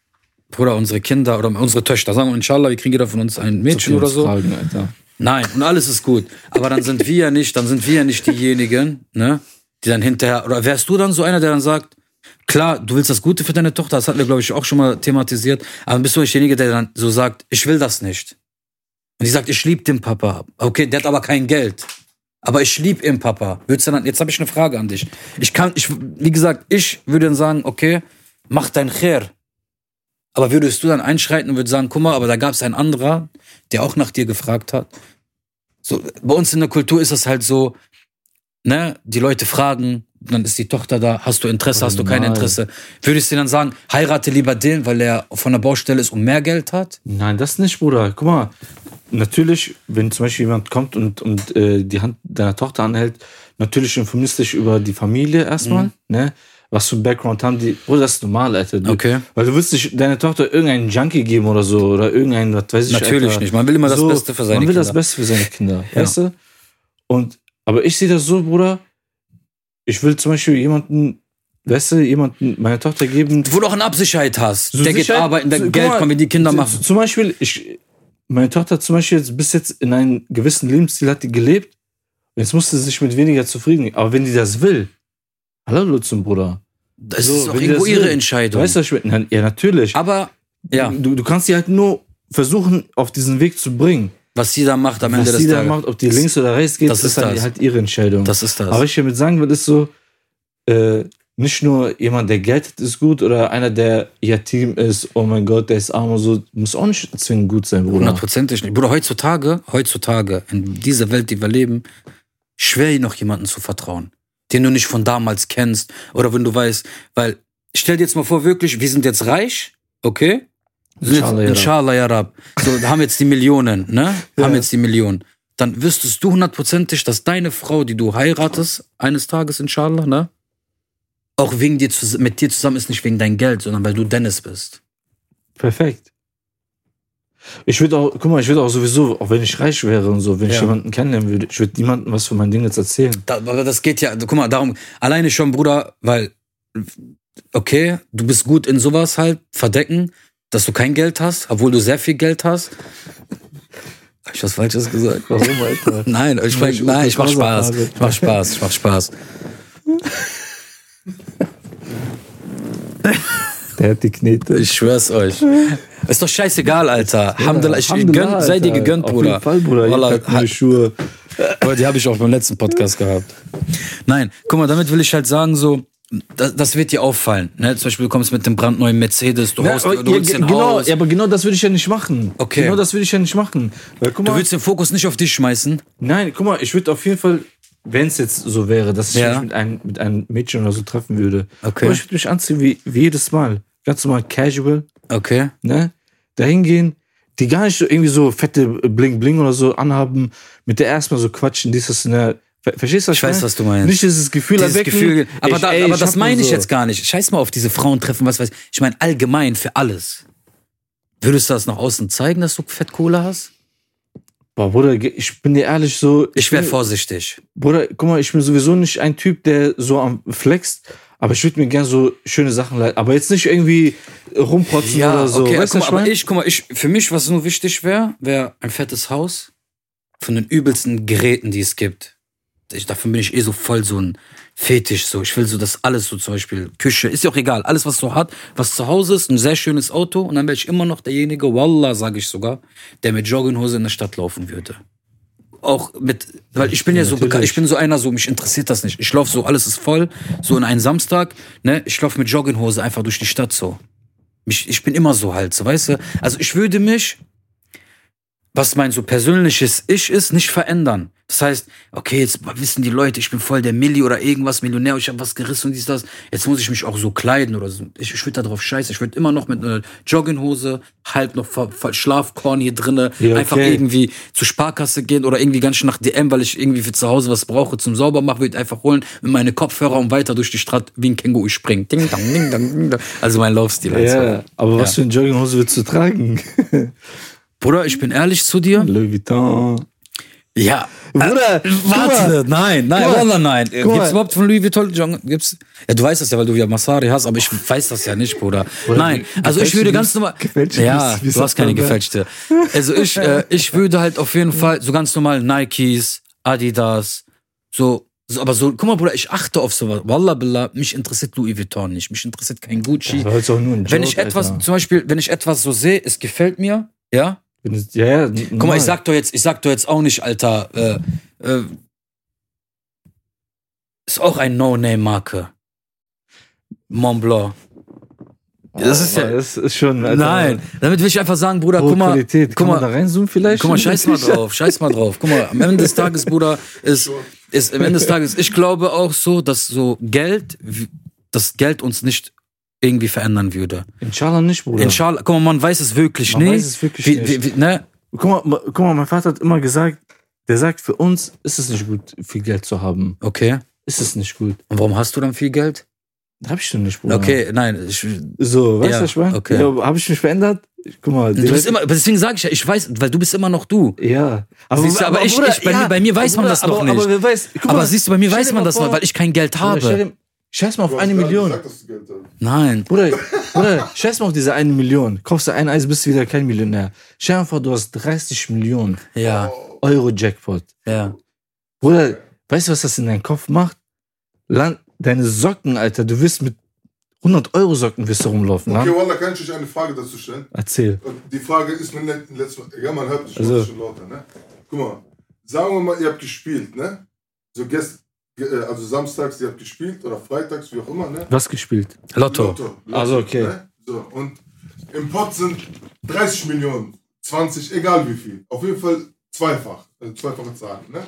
Bruder, unsere Kinder oder unsere Töchter, sagen wir inshallah, wir kriegen jeder von uns ein Mädchen oder so. Fragen. Nein, und alles ist gut. Aber dann sind wir ja nicht, dann sind wir ja nicht diejenigen, ne, die dann hinterher, oder wärst du dann so einer, der dann sagt, klar, du willst das Gute für deine Tochter, das hatten wir, glaube ich, auch schon mal thematisiert, aber bist du nicht derjenige, der dann so sagt, ich will das nicht. Und die sagt, ich liebe den Papa. Okay, der hat aber kein Geld. Aber ich liebe ihn, Papa. Würdest du dann, jetzt habe ich eine Frage an dich. Ich kann, ich, wie gesagt, ich würde dann sagen, okay, mach dein Khair. Aber würdest du dann einschreiten und würdest sagen, guck mal, aber da gab es einen anderer, der auch nach dir gefragt hat. So, bei uns in der Kultur ist das halt so, ne, die Leute fragen, dann ist die Tochter da, hast du Interesse, hast du kein Nein. Interesse. Würdest du dann sagen, heirate lieber den, weil er von der Baustelle ist und mehr Geld hat? Nein, das nicht, Bruder. Guck mal, natürlich, wenn zum Beispiel jemand kommt und, und äh, die Hand deiner Tochter anhält, natürlich informierst du dich über die Familie erstmal, Mhm. ne? Was für ein Background haben die? Bruder, das ist normal, Alter. Du, Okay. Weil du willst nicht deiner Tochter irgendeinen Junkie geben oder so, oder irgendein, was weiß ich. Natürlich Alter. nicht. Man will immer das Beste für seine Man will das Kinder. Beste für seine Kinder, Ja. weißt du? Und, aber ich sehe das so, Bruder, ich will zum Beispiel jemanden, weißt du, jemanden meine Tochter geben, Wo du auch eine Absicherheit hast. So der geht Sicherheit- arbeiten, der so, Geld kommt, wie die Kinder machen. Zum Beispiel, ich, meine Tochter zum Beispiel jetzt bis jetzt in einem gewissen Lebensstil hat die gelebt. Und jetzt musste sie sich mit weniger zufrieden geben. Aber wenn die das will, hallo Lutzen, Bruder. Das So, ist auch wenn irgendwo ihre will. Entscheidung. Weißt du, ich meine? Ja, natürlich. Aber, ja, Du, du kannst sie halt nur versuchen, auf diesen Weg zu bringen. Was sie da macht am Ende Was des sie da Tages. macht, ob die links oder rechts geht, das ist ist halt, das. halt ihre Entscheidung. Das ist das. Aber was ich damit sagen will, ist so, äh, nicht nur jemand, der Geld hat, ist gut oder einer, der ihr Team ist, oh mein Gott, der ist arm und so, muss auch nicht zwingend gut sein, Bruder. Hundertprozentig nicht. Bruder, heutzutage, heutzutage, in dieser Welt, die wir leben, schwer noch jemanden zu vertrauen, den du nicht von damals kennst. Oder wenn du weißt, weil stell dir jetzt mal vor, wirklich, wir sind jetzt reich, okay? Inshallah, ja. Inshallah, ja Rab. So, haben jetzt die Millionen, ne? Haben jetzt die Millionen. Dann wüsstest du hundertprozentig, dass deine Frau, die du heiratest, eines Tages, inshallah, ne? Auch wegen dir, mit dir zusammen ist nicht wegen dein Geld, sondern weil du Dennis bist. Perfekt. Ich würde auch, guck mal, ich würde auch sowieso, auch wenn ich reich wäre und so, wenn ich Ja. jemanden kennenlernen würde, ich würde niemandem was von meinen Dingen jetzt erzählen. Da, das geht ja, guck mal, darum, alleine schon, Bruder, weil, okay, du bist gut in sowas halt, verdecken, dass du kein Geld hast, obwohl du sehr viel Geld hast. Hab ich was Falsches gesagt? Warum, Alter? Nein, ich, mein, nein, ich mach Spaß. Ich mach Spaß, ich mach Spaß. Der hat die Knete. Ich schwör's euch. Ist doch scheißegal, Alter. Alhamdulillah, ich, ich gönn, sei dir gegönnt, Auf Bruder. jeden Fall, Bruder. Ich Wallah, neue Schuhe. Aber die habe ich auch beim letzten Podcast gehabt. Nein, guck mal, damit will ich halt sagen, so, das, das wird dir auffallen. Ne? Zum Beispiel, du kommst mit dem brandneuen Mercedes, du, Ja, haust, du ja, genau, Haus. ja, aber genau das würde ich ja nicht machen. Okay. Genau das würde ich ja nicht machen. Weil, guck Du mal, willst den Fokus nicht auf dich schmeißen. nein, guck mal, ich würde auf jeden Fall, wenn es jetzt so wäre, dass ich Ja. mich mit einem, mit einem Mädchen oder so treffen würde, Okay. aber ich würde mich anziehen wie, wie jedes Mal. Ganz normal casual, Okay. ne? Dahin gehen, die gar nicht so irgendwie so fette Bling-Bling oder so anhaben, mit der erstmal so quatschen, dieses, ne? Ver- Verstehst du, was Ich weiß, was du meinst. Nicht dieses Gefühl Dieses erwecken. Gefühl, aber, ich- da, ey, aber ich das meine ich so. jetzt gar nicht. Scheiß mal auf diese Frauentreffen, was weiß ich. Ich meine allgemein für alles. Würdest du das nach außen zeigen, dass du Fettkohle hast? Boah, Bruder, ich bin dir ehrlich so. Ich wäre bin- vorsichtig. Bruder, guck mal, ich bin sowieso nicht ein Typ, der so am flext, aber ich würde mir gern so schöne Sachen leiten. Aber jetzt nicht irgendwie rumprotzen oder so. okay, weißt guck mal, aber mein? ich, guck mal, ich, für mich, was nur wichtig wäre, wäre ein fettes Haus von den übelsten Geräten, die es gibt. Ich, dafür bin ich eh so voll so ein Fetisch, so. Ich will so, dass alles so zum Beispiel Küche, ist ja auch egal, alles, was so hat, was zu Hause ist, ein sehr schönes Auto und dann wäre ich immer noch derjenige, Wallah, sage ich sogar, der mit Jogginghose in der Stadt laufen würde. Auch mit, weil ich bin ja so Natürlich. bekannt, ich bin so einer, so mich interessiert das nicht. Ich laufe so, alles ist voll, so in einen Samstag, ne, ich laufe mit Jogginghose einfach durch die Stadt so. Mich, ich bin immer so halt, so, weißt du? Also ich würde mich, was mein so persönliches Ich ist, nicht verändern. Das heißt, okay, jetzt wissen die Leute, ich bin voll der Milli oder irgendwas Millionär, ich habe was gerissen und dies, das. Jetzt muss ich mich auch so kleiden oder so. Ich, ich würde da drauf scheiße. Ich würde immer noch mit einer Jogginghose, halb noch Schlafkorn hier drinne, Ja, einfach okay. irgendwie zur Sparkasse gehen oder irgendwie ganz schön nach DM, weil ich irgendwie für zu Hause was brauche zum Saubermachen, würde ich einfach holen mit meine Kopfhörer und weiter durch die Stadt wie ein Känguru springen. Ding, dang, ding, dang, ding, dang. Also mein Laufstil. Also. Ja, aber was Ja. für eine Jogginghose willst du tragen? Bruder, ich bin ehrlich zu dir. Louis Vuitton. Ja. Bruder, Äh, warte, nein, nein. Wallah, nein. Gibt's mal. überhaupt von Louis Vuitton John, gibt's? Ja, du weißt das ja, weil du ja Masari hast, aber ich weiß das ja nicht, Bruder. nein, ge- also ich würde ganz normal. gefälschte Ja, du hast keine gefälschte. Also ich, äh, ich würde halt auf jeden Fall so ganz normal Nikes, Adidas, so, so, aber so, guck mal, Bruder, ich achte auf sowas. Wallah, billah, mich interessiert Louis Vuitton nicht, mich interessiert kein Gucci. Aber ist auch nur ein Joke, wenn ich etwas, Alter. zum Beispiel, wenn ich etwas so sehe, es gefällt mir, ja, Ja, ja. Guck mal, ich sag doch jetzt, ich sag doch jetzt auch nicht, Alter, äh, äh, ist auch ein No-Name-Marke. Mont Blanc. Das ist ja. Das ist schon. Alter, Nein, damit will ich einfach sagen, Bruder, guck mal, Qualität. guck Kann man da mal, reinzoomen vielleicht? guck mal, scheiß mal drauf, scheiß mal drauf. Guck mal, am Ende des Tages, Bruder, ist, ist am Ende des Tages, ich glaube auch so, dass so Geld, das Geld uns nicht irgendwie verändern würde. Inshallah nicht, Bruder. Inshallah, guck mal, man weiß es wirklich Man nicht. weiß es wirklich wie, nicht. Wie, wie, ne? Guck mal, ma- guck mal, mein Vater hat immer gesagt, der sagt, für uns ist es nicht gut, viel Geld zu haben. Okay. Ist es nicht gut. Und warum hast du dann viel Geld? Hab ich schon nicht, Bruder. Okay, nein, ich, So, weißt Ja, du, was ich meine? okay. Ja, hab ich mich verändert? Guck mal. Du bist immer, deswegen sage ich ja, ich weiß, weil du bist immer noch du. Ja. Siehst du, aber ich- ich- bei mir- bei mir weiß man das noch aber, nicht. Aber, wer weiß, guck Aber mal, siehst du, bei mir weiß man das vor- noch, weil ich kein Geld Bruder, habe. dir- Scheiß mal auf Du hast eine Million. gesagt, dass du Geld hast. Nein. Bruder, Bruder, scheiß mal auf diese eine Million. Kaufst du ein Eis, bist du wieder kein Millionär. Stell dir mal vor, du hast 30 Millionen Ja, Euro Jackpot. ja. Bruder, weißt du, was das in deinem Kopf macht? Land, deine Socken, Alter, du wirst mit 100 Euro Socken wirst du rumlaufen. Okay, Okay. Wallah, kann ich euch eine Frage dazu stellen? Erzähl. Die Frage ist mir nicht letztes Mal. Ja, man hört dich Also- schon lauter, ne? Guck mal, sagen wir mal, ihr habt gespielt, ne? So gest, ge- äh, also samstags, ihr habt gespielt oder freitags, wie auch immer, ne? Was gespielt? Lotto. Lotto. Also, okay. Ne? So, und im Pot sind 30 Millionen, 20, egal wie viel. Auf jeden Fall zweifach, also zweifache Zahlen, ne?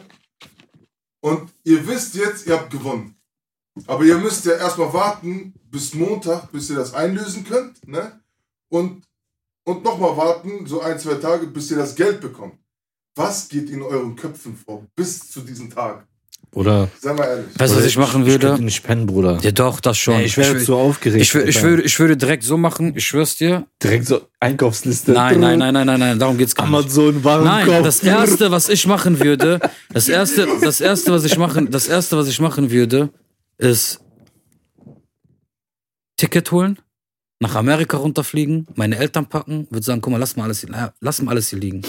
Und ihr wisst jetzt, ihr habt gewonnen. Aber ihr müsst ja erstmal warten bis Montag, bis ihr das einlösen könnt, ne? Und, und nochmal warten, so ein, zwei Tage, bis ihr das Geld bekommt. Was geht in euren Köpfen vor bis zu diesem Tag? Oder. Sei mal ehrlich. Weißt du, was ich machen Ich würde? könnte nicht pennen, Bruder. Ja, doch, das schon. Nee, ich wäre so aufgeregt. ich, wür- ich, würde, ich würde direkt so machen, ich schwör's dir. Direkt so Einkaufsliste. Nein, nein, nein, nein, nein, nein, darum geht's gar nicht. Amazon, Warenkorb. Nein, das erste, was ich machen würde, das erste, das erste, was ich machen, das erste, was ich machen würde, ist Ticket holen, nach Amerika runterfliegen, meine Eltern packen, würde sagen, guck mal, lass mal alles, lass mal alles hier liegen.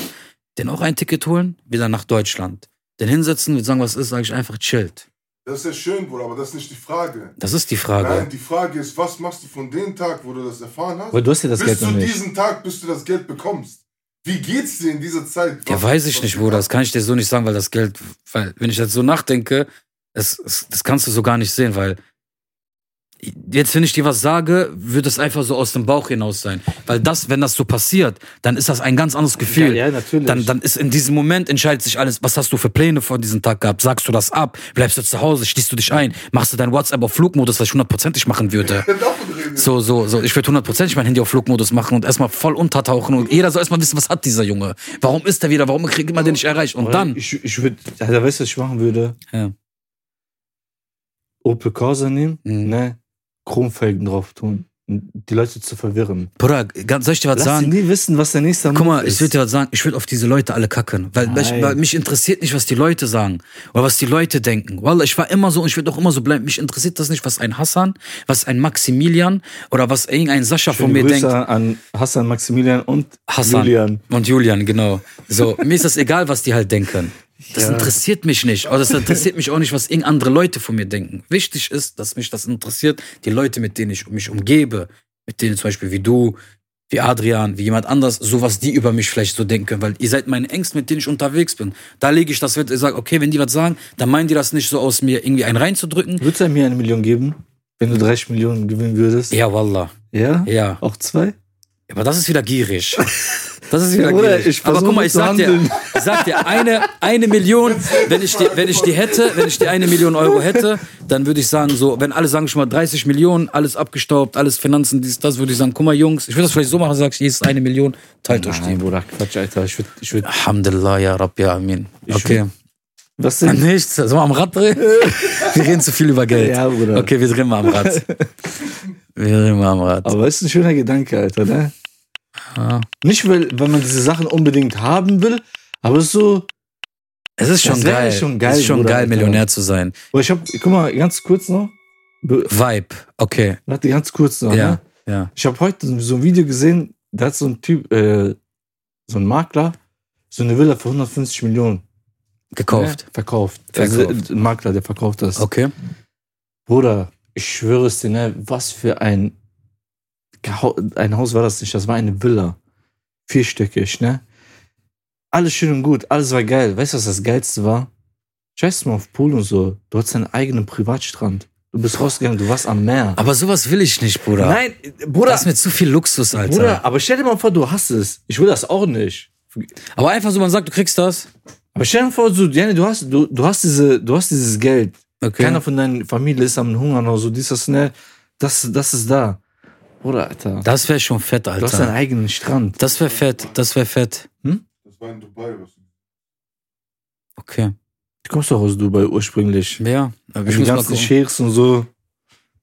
Den auch ein Ticket holen, wieder nach Deutschland. Den hinsetzen, würde sagen, was ist, sage ich einfach chillt. Das ist ja schön, Bruder, aber das ist nicht die Frage. Das ist die Frage. Nein, die Frage ist, was machst du von dem Tag, wo du das erfahren hast, Aber du hast ja das bis Geld zu noch nicht. diesem Tag, bis du das Geld bekommst? Wie geht's dir in dieser Zeit? Ja, Was- weiß ich nicht, Bruder. Das kann ich dir so nicht sagen, weil das Geld, weil, wenn ich jetzt so nachdenke, es, es, das kannst du so gar nicht sehen, weil jetzt, wenn ich dir was sage, wird es einfach so aus dem Bauch hinaus sein. Weil das, wenn das so passiert, dann ist das ein ganz anderes Gefühl. Ja, ja, natürlich. Dann, dann ist in diesem Moment entscheidet sich alles, was hast du für Pläne vor diesem Tag gehabt? Sagst du das ab? Bleibst du zu Hause? Schließt du dich ein? Machst du dein WhatsApp auf Flugmodus, was ich hundertprozentig machen würde? So, so, so. Ich würde hundertprozentig mein Handy auf Flugmodus machen und erstmal voll untertauchen und jeder soll erstmal wissen, was hat dieser Junge? Warum ist er wieder? Warum kriegt man den nicht erreicht? Und dann. Ich, ich würde, Alter, weißt du, was ich machen würde? Ja. Opel Corsa nehmen, Mhm. ne? Chromfelgen drauf tun. Die Leute zu verwirren. Bruder, soll ich dir was Lass sagen? nie wissen, was der nächste Guck mal, Move ich ist. würde dir was sagen, ich würde auf diese Leute alle kacken. Weil, weil, ich, Nein. weil mich interessiert nicht, was die Leute sagen. Oder was die Leute denken. Wallah, ich war immer so und ich werde auch immer so bleiben. Mich interessiert das nicht, was ein Hassan, was ein Maximilian oder was irgendein Sascha von Schöne mir Grüße denkt. an Hassan, Maximilian und Hassan. Julian. Und Julian, genau. So, mir ist das egal, was die halt denken. Das Ja. interessiert mich nicht. Oder das interessiert mich auch nicht, was irgend andere Leute von mir denken. Wichtig ist, dass mich das interessiert, die Leute, mit denen ich mich umgebe, mit denen zum Beispiel wie du, wie Adrian, wie jemand anders, so was die über mich vielleicht so denken, weil ihr seid meine Ängste, mit denen ich unterwegs bin. Da lege ich das Wert, ich sage, okay, wenn die was sagen, dann meinen die das nicht so aus mir irgendwie einen reinzudrücken. Würdest du mir eine Million geben, wenn du 30 Millionen gewinnen würdest? Ja, wallah. Ja? Ja. Auch zwei? Aber das ist wieder gierig. Das ist wieder Ja, Bruder, gierig. ich Aber guck mal, ich sag dir, ich sag dir eine, eine Million, wenn ich die, wenn ich die hätte, wenn ich die eine Million Euro hätte, dann würde ich sagen, so, wenn alle sagen schon mal 30 Millionen, alles abgestaubt, alles Finanzen, dies, das, würde ich sagen, guck mal, Jungs, ich würde das vielleicht so machen, sagst, jedes eine Million, teilt euch Nein, die. Bruder, Quatsch, Alter. Ich würde, ich würd, Alhamdulillah, ja Rab, ja Amin. Okay. was denn? Nichts, sollen wir am Rad drehen? Wir reden zu viel über Geld. Ja, Bruder. Okay, wir drehen mal am Rad. Wir drehen mal am Rad. Aber ist ein schöner Gedanke, Alter, ne? Ja. Nicht, weil, weil man diese Sachen unbedingt haben will, aber es ist so, Es ist schon geil. schon geil, es ist schon Bruder, geil, Alter. Millionär zu sein. Boah, ich hab, guck mal, ganz kurz noch. Be- Vibe, okay. Warte, ganz kurz noch. Ja, Ne? ja. Ich habe heute so ein Video gesehen, da hat so ein Typ, äh, so ein Makler, so eine Villa für 150 Millionen Gekauft. Ne? verkauft. Verkauft. Also, ein Makler, der verkauft das. Okay. Bruder, ich schwöre es dir, ne, was für ein, ein Haus war das nicht, das war eine Villa. Vierstöckig, ne? Alles schön und gut, alles war geil. Weißt du, was das Geilste war? Scheiß mal auf Pool und so. Du hattest deinen eigenen Privatstrand. Du bist rausgegangen, du warst am Meer. Aber sowas will ich nicht, Bruder. Nein, Bruder, Das ist mir zu viel Luxus, Alter. Bruder, aber stell dir mal vor, du hast es. Ich will das auch nicht. Aber einfach so, man sagt, du kriegst das. Aber stell dir vor, so, Jenny, du hast, du, du hast diese, du hast dieses Geld. Okay. Keiner von deiner Familie ist am Hungern oder so, dies, das, ne. Das, das ist da. Bruder, Alter. Das wäre schon fett, du hast deinen Alter. eigenen Strand. Das wäre fett, das wäre fett. Das war in Dubai. Was Okay. Du kommst doch aus Dubai ursprünglich. Ja, aber ich Die muss mal ganzen gucken. Sheikhs und so.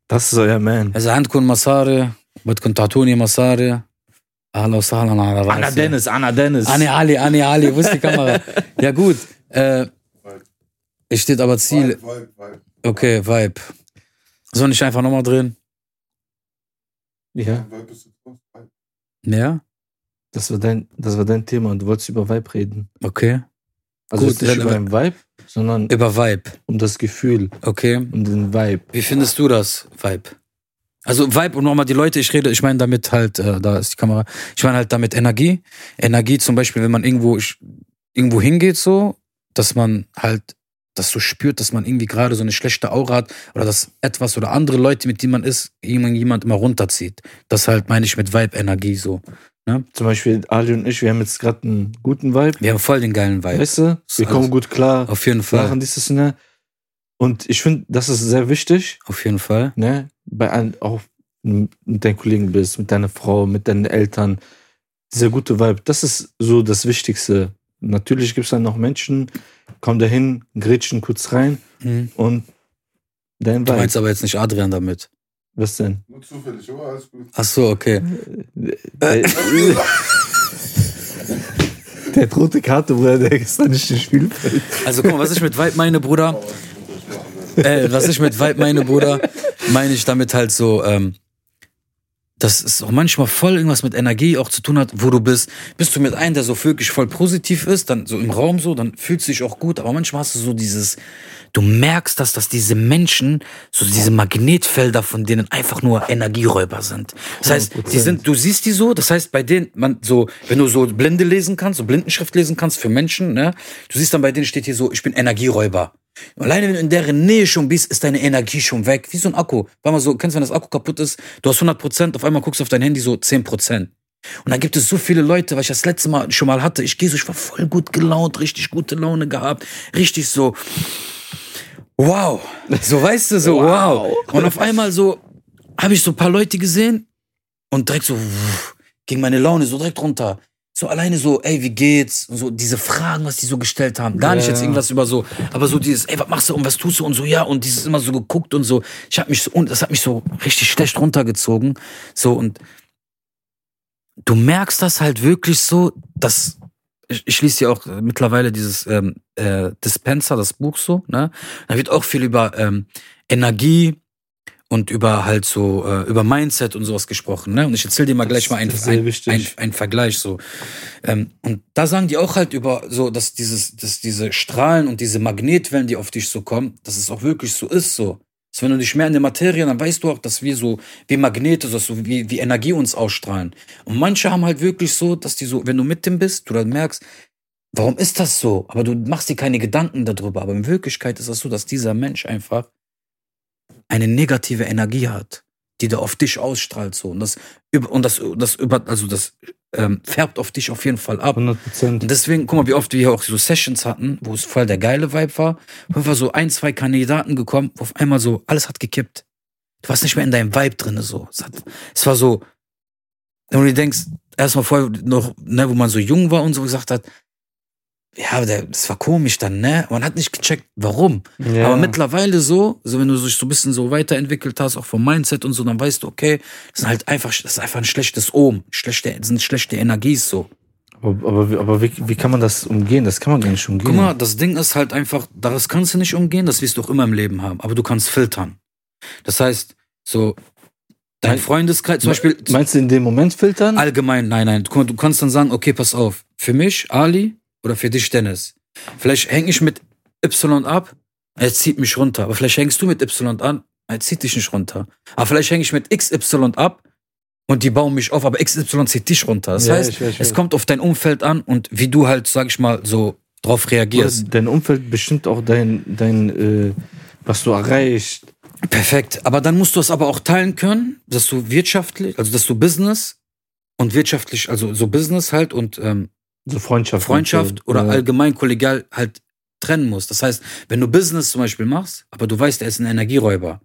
Das ist euer Man. إذا عندكم مصاري بدكم تعطوني مصاري أهلا وسهلا على راسي Anna Dennis, Anna Dennis. Anni Ali, Anni Ali, wo ist die Kamera? ja gut, äh, es steht aber Ziel, Vibe, Vibe, Vibe. okay, Vibe. Soll ich einfach nochmal drehen? Ja. Ja, das war dein, das war dein Thema und du wolltest über Vibe reden. okay. Also Gut, nicht über den Vibe, sondern Über Vibe, um das Gefühl, okay. um den Vibe. Wie findest du das, Vibe? Also Vibe und nochmal die Leute, ich rede, ich meine damit halt, äh, da ist die Kamera, ich meine halt damit Energie. Energie zum Beispiel, wenn man irgendwo, ich, irgendwo hingeht so, dass man halt das so spürt, dass man irgendwie gerade so eine schlechte Aura hat oder dass etwas oder andere Leute, mit denen man ist, jemand, jemand immer runterzieht. Das halt meine ich mit Vibe-Energie so. Zum Beispiel Ali und ich, wir haben jetzt gerade einen guten Vibe. Wir haben voll den geilen Vibe. Weißt du? Wir Also, kommen gut klar. Auf jeden Fall. Sachen, dieses, ne? Und ich finde, das ist sehr wichtig, Auf jeden Fall. ne? Bei allen, auch mit deinen Kollegen bist, mit deiner Frau, mit deinen Eltern. Dieser gute Vibe, das ist so das Wichtigste. Natürlich gibt es dann noch Menschen, komm dahin, grätschen kurz rein Mhm. und dein Du meinst aber jetzt nicht Adrian damit. Was denn? Nur zufällig, aber alles gut. Ach so, okay. Der, der hat rote Karte, Bruder, der gestern nicht ins Spielfeld. Also guck mal, was ich mit Vibe meine, Bruder, äh, was ich mit Vibe meine, Bruder, meine ich damit halt so, ähm, dass es auch manchmal voll irgendwas mit Energie auch zu tun hat, wo du bist. Bist du mit einem, der so wirklich voll positiv ist, dann so im Raum so, dann fühlst du dich auch gut, aber manchmal hast du so dieses, du merkst, dass, dass diese Menschen, so diese Magnetfelder von denen einfach nur Energieräuber sind. Das heißt, 100%. sind, du siehst die so, das heißt, bei denen, man so, wenn du so Blinde lesen kannst, so Blindenschrift lesen kannst für Menschen, ne, du siehst dann bei denen steht hier so, ich bin Energieräuber. Alleine wenn du in deren Nähe schon bist, ist deine Energie schon weg. Wie so ein Akku. Weil man so, kennst du, wenn das Akku kaputt ist, du hast 100 Prozent, auf einmal guckst du auf dein Handy so 10 Prozent. Und da gibt es so viele Leute, was ich das letzte Mal schon mal hatte. Ich gehe so, ich war voll gut gelaunt, richtig gute Laune gehabt, richtig so, wow. So, weißt du, so, wow. Und auf einmal so, habe ich so ein paar Leute gesehen und direkt so, wuff, ging meine Laune so direkt runter. So alleine so, ey, wie geht's? Und so diese Fragen, was die so gestellt haben. Gar nicht Ja. jetzt irgendwas über so, aber so dieses, ey, was machst du und was tust du und so, ja, und dieses immer so geguckt und so. Ich habe mich so, und das hat mich so richtig schlecht runtergezogen. So, und du merkst das halt wirklich so, dass ich, ich lese ja auch äh, mittlerweile dieses ähm, äh, Dispenser, das Buch so, ne? Da wird auch viel über ähm, Energie und über halt so, äh, über Mindset und sowas gesprochen, ne? Und ich erzähl dir mal gleich mal einen, ein, ein, ein Vergleich so. Ähm, und da sagen die auch halt über so, dass dieses, dass diese Strahlen und diese Magnetwellen, die auf dich so kommen, dass es auch wirklich so ist so. Dass wenn du dich mehr in der Materie, dann weißt du auch, dass wir so wie Magnete, so wie, wie Energie uns ausstrahlen. Und manche haben halt wirklich so, dass die so, wenn du mit dem bist, du dann merkst, warum ist das so? Aber du machst dir keine Gedanken darüber. Aber in Wirklichkeit ist das so, dass dieser Mensch einfach eine negative Energie hat, die da auf dich ausstrahlt so. Und das und das das über also das ähm, färbt auf dich auf jeden Fall ab. 100 Prozent. Und deswegen, guck mal, wie oft wir hier auch so Sessions hatten, wo es voll der geile Vibe war. Wo einfach so ein, zwei Kandidaten gekommen, wo auf einmal so alles hat gekippt. Du warst nicht mehr in deinem Vibe drinne so. Es, hat, es war so, wenn du denkst, erstmal vorher noch, ne, wo man so jung war und so gesagt hat, ja, das war komisch dann, ne? Man hat nicht gecheckt, warum. Ja. Aber mittlerweile so, so wenn du dich so ein bisschen so weiterentwickelt hast, auch vom Mindset und so, dann weißt du, okay, das ist halt einfach, das ist einfach ein schlechtes Ohm, schlechte, das sind schlechte Energies so. Aber, aber, wie- aber wie, wie kann man das umgehen? Das kann man gar nicht umgehen. Guck mal, das Ding ist halt einfach, das kannst du nicht umgehen, das wirst du auch immer im Leben haben, aber du kannst filtern. Das heißt, so, dein Freundeskreis, zum Beispiel, Meinst du in dem Moment filtern? allgemein, nein, nein, mal, du kannst dann sagen, okay, pass auf, für mich, Ali, oder für dich, Dennis, vielleicht hänge ich mit Y ab, er zieht mich runter, aber vielleicht hängst du mit Y an, er zieht dich nicht runter. Aber vielleicht hänge ich mit XY ab und die bauen mich auf, aber XY zieht dich runter. Das Ja, heißt, ich weiß, ich es weiß. kommt auf dein Umfeld an und wie du halt, sag ich mal, so drauf reagierst. Dein Umfeld bestimmt auch dein, dein äh, was du erreicht. Perfekt. Aber dann musst du es aber auch teilen können, dass du wirtschaftlich, also dass du Business und wirtschaftlich, also so Business halt und ähm, So Freundschaft. Freundschaft oder ja. allgemein kollegial halt trennen musst. Das heißt, wenn du Business zum Beispiel machst, aber du weißt, er ist ein Energieräuber,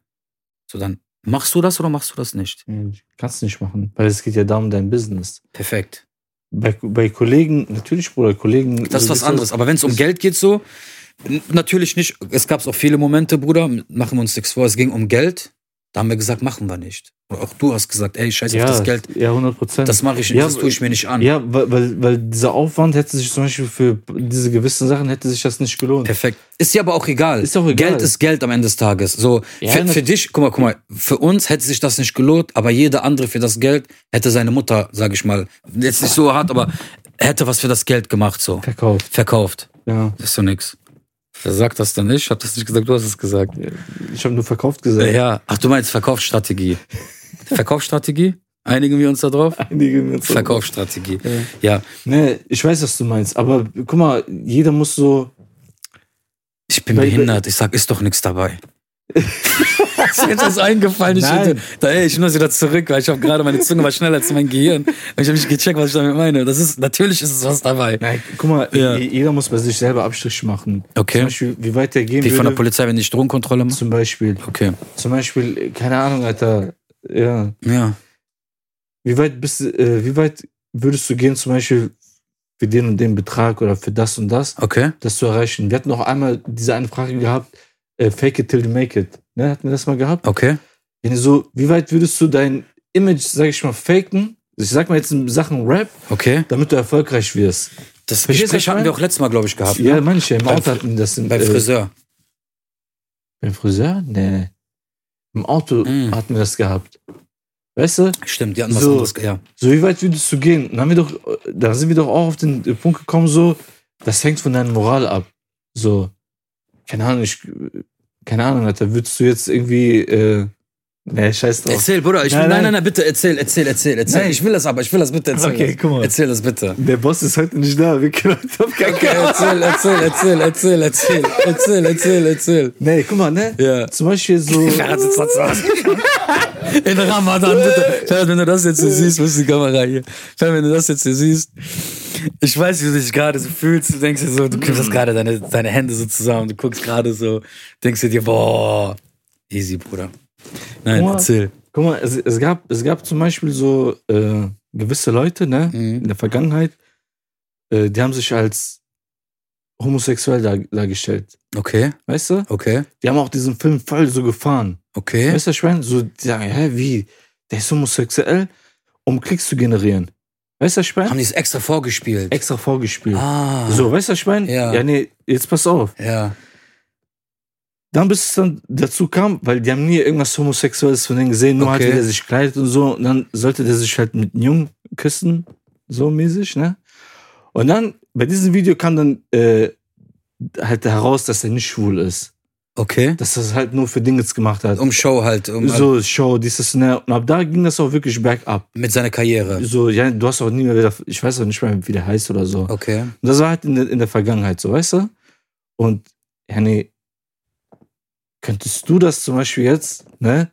so dann machst du das oder machst du das nicht? Ja, Kannst nicht machen, weil es geht ja darum, dein Business. Perfekt. Bei, bei Kollegen, natürlich, Bruder, Kollegen. Das ist was anderes. Aber wenn es um Geld geht, so, natürlich nicht. Es gab auch viele Momente, Bruder, machen wir uns nichts vor. Es ging um Geld. Da haben wir gesagt, machen wir nicht. Oder auch du hast gesagt, ey, scheiß Ja, auf das Geld. Ja, 100 Prozent. Das mache ich nicht, Ja, das tue ich mir nicht an. Ja, weil, weil, weil dieser Aufwand hätte sich zum Beispiel für diese gewissen Sachen hätte sich das nicht gelohnt. Perfekt. Ist ja aber auch egal. Ist auch egal. Geld ist Geld am Ende des Tages. So, Ja, für, für dich, guck mal, guck mal, für uns hätte sich das nicht gelohnt, aber jeder andere für das Geld hätte seine Mutter, sag ich mal, jetzt nicht so hart, aber hätte was für das Geld gemacht, so. Verkauft. Verkauft. Ja. Das ist so nix. Wer sagt das denn nicht? Ich hab das nicht gesagt, du hast es gesagt. Ich habe nur verkauft gesagt. Ja. Ach, du meinst Verkaufsstrategie. Verkaufsstrategie? Einigen wir uns da drauf? Einige mit so- Verkaufsstrategie. Ja. Ja. Nee, ich weiß, was du meinst, aber guck mal, jeder muss so. Ich bin behindert. Ich sag, ist doch nichts dabei. Ist mir jetzt was eingefallen. Ich, Nein. da, ey, ich muss wieder zurück, weil ich habe gerade meine Zunge war schneller als mein Gehirn. Und ich habe nicht gecheckt, was ich damit meine. Das ist, natürlich ist es was dabei. Nein, guck mal, Ja. jeder muss bei sich selber Abstriche machen. Okay. Zum Beispiel, wie weit der gehen Wie von der würde. Polizei, wenn ich Drogenkontrolle mache? Zum Beispiel. Okay. Zum Beispiel, keine Ahnung, Alter. Ja. Ja. Wie weit bist äh, wie weit würdest du gehen, zum Beispiel für den und den Betrag oder für das und das, Okay. das zu erreichen? Wir hatten noch einmal diese eine Frage gehabt, äh, fake it till you make it. Ne, hatten wir das mal gehabt? Okay. Wenn du so, wie weit würdest du dein Image, sag ich mal, faken? Ich sag mal jetzt in Sachen Rap, Okay. damit du erfolgreich wirst. Das Verstehst was Gespräch hatten wir auch letztes Mal, glaube ich, gehabt. Ja, ne? manche im Auto hatten das. In, Beim äh, Friseur. Beim Friseur? Nee. Im Auto Mm. hatten wir das gehabt. Weißt du? Stimmt, die hatten was So. anderes. Ja. So, wie weit würdest du gehen? Dann haben wir doch, da sind wir doch auch auf den Punkt gekommen, so, das hängt von deiner Moral ab. So, keine Ahnung, ich, keine Ahnung, Alter, würdest du jetzt irgendwie, äh, nee, scheiß drauf. Erzähl, Bruder. Ich Nein, will, nein, nein. nein, bitte, erzähl, erzähl, erzähl, erzähl. Nein. Ich will das aber, ich will das bitte erzählen. Okay, guck mal. Erzähl das bitte. Der Boss ist heute nicht da, wir können heute auf keinen Okay, erzähl, erzähl, erzähl, erzähl, erzähl, erzähl, erzähl, erzähl. Nee, guck mal, ne? Ja. Zum Beispiel so. In Ramadan, bitte. Ferhat, wenn du das jetzt hier siehst, wo ist die Kamera hier? Ferhat, wenn du das jetzt hier siehst, ich weiß, wie du dich gerade so fühlst. Du denkst dir so, du kippst gerade deine, deine Hände so zusammen, du guckst gerade so, denkst dir, boah, easy, Bruder. Nein, Guck mal. erzähl. guck mal, es, es, gab, es gab zum Beispiel so äh, gewisse Leute, ne, Mhm. in der Vergangenheit, äh, die haben sich als homosexuell dar, dargestellt. Okay, Weißt du? okay, Die haben auch diesen Film voll so gefahren. okay. Weißt du, ich meine? So, die sagen, hä, wie? Der ist homosexuell, um Klicks zu generieren. Weißt du, ich meine? Haben die es extra vorgespielt? Extra vorgespielt. Ah. So, weißt du, ich meine? Ja. ja, nee, jetzt pass auf. Ja. Dann bis es dann dazu kam, weil die haben nie irgendwas Homosexuelles von denen gesehen, nur Okay. halt, wie der sich kleidet und so. Und dann sollte der sich halt mit einem Jungen küssen, so mäßig, ne? Und dann, bei diesem Video kam dann äh, halt heraus, dass er nicht schwul ist. Okay. Dass er es halt nur für Dinges gemacht hat. Um Show halt, um so, Show, dieses, ne? Und ab da ging das auch wirklich bergab. mit seiner Karriere. So, ja, du hast auch nie mehr wieder, ich weiß auch nicht mehr, wie der heißt oder so. Okay. Und das war halt in der, in der Vergangenheit so, weißt du? Und, ja, nee, könntest du das zum Beispiel jetzt, ne,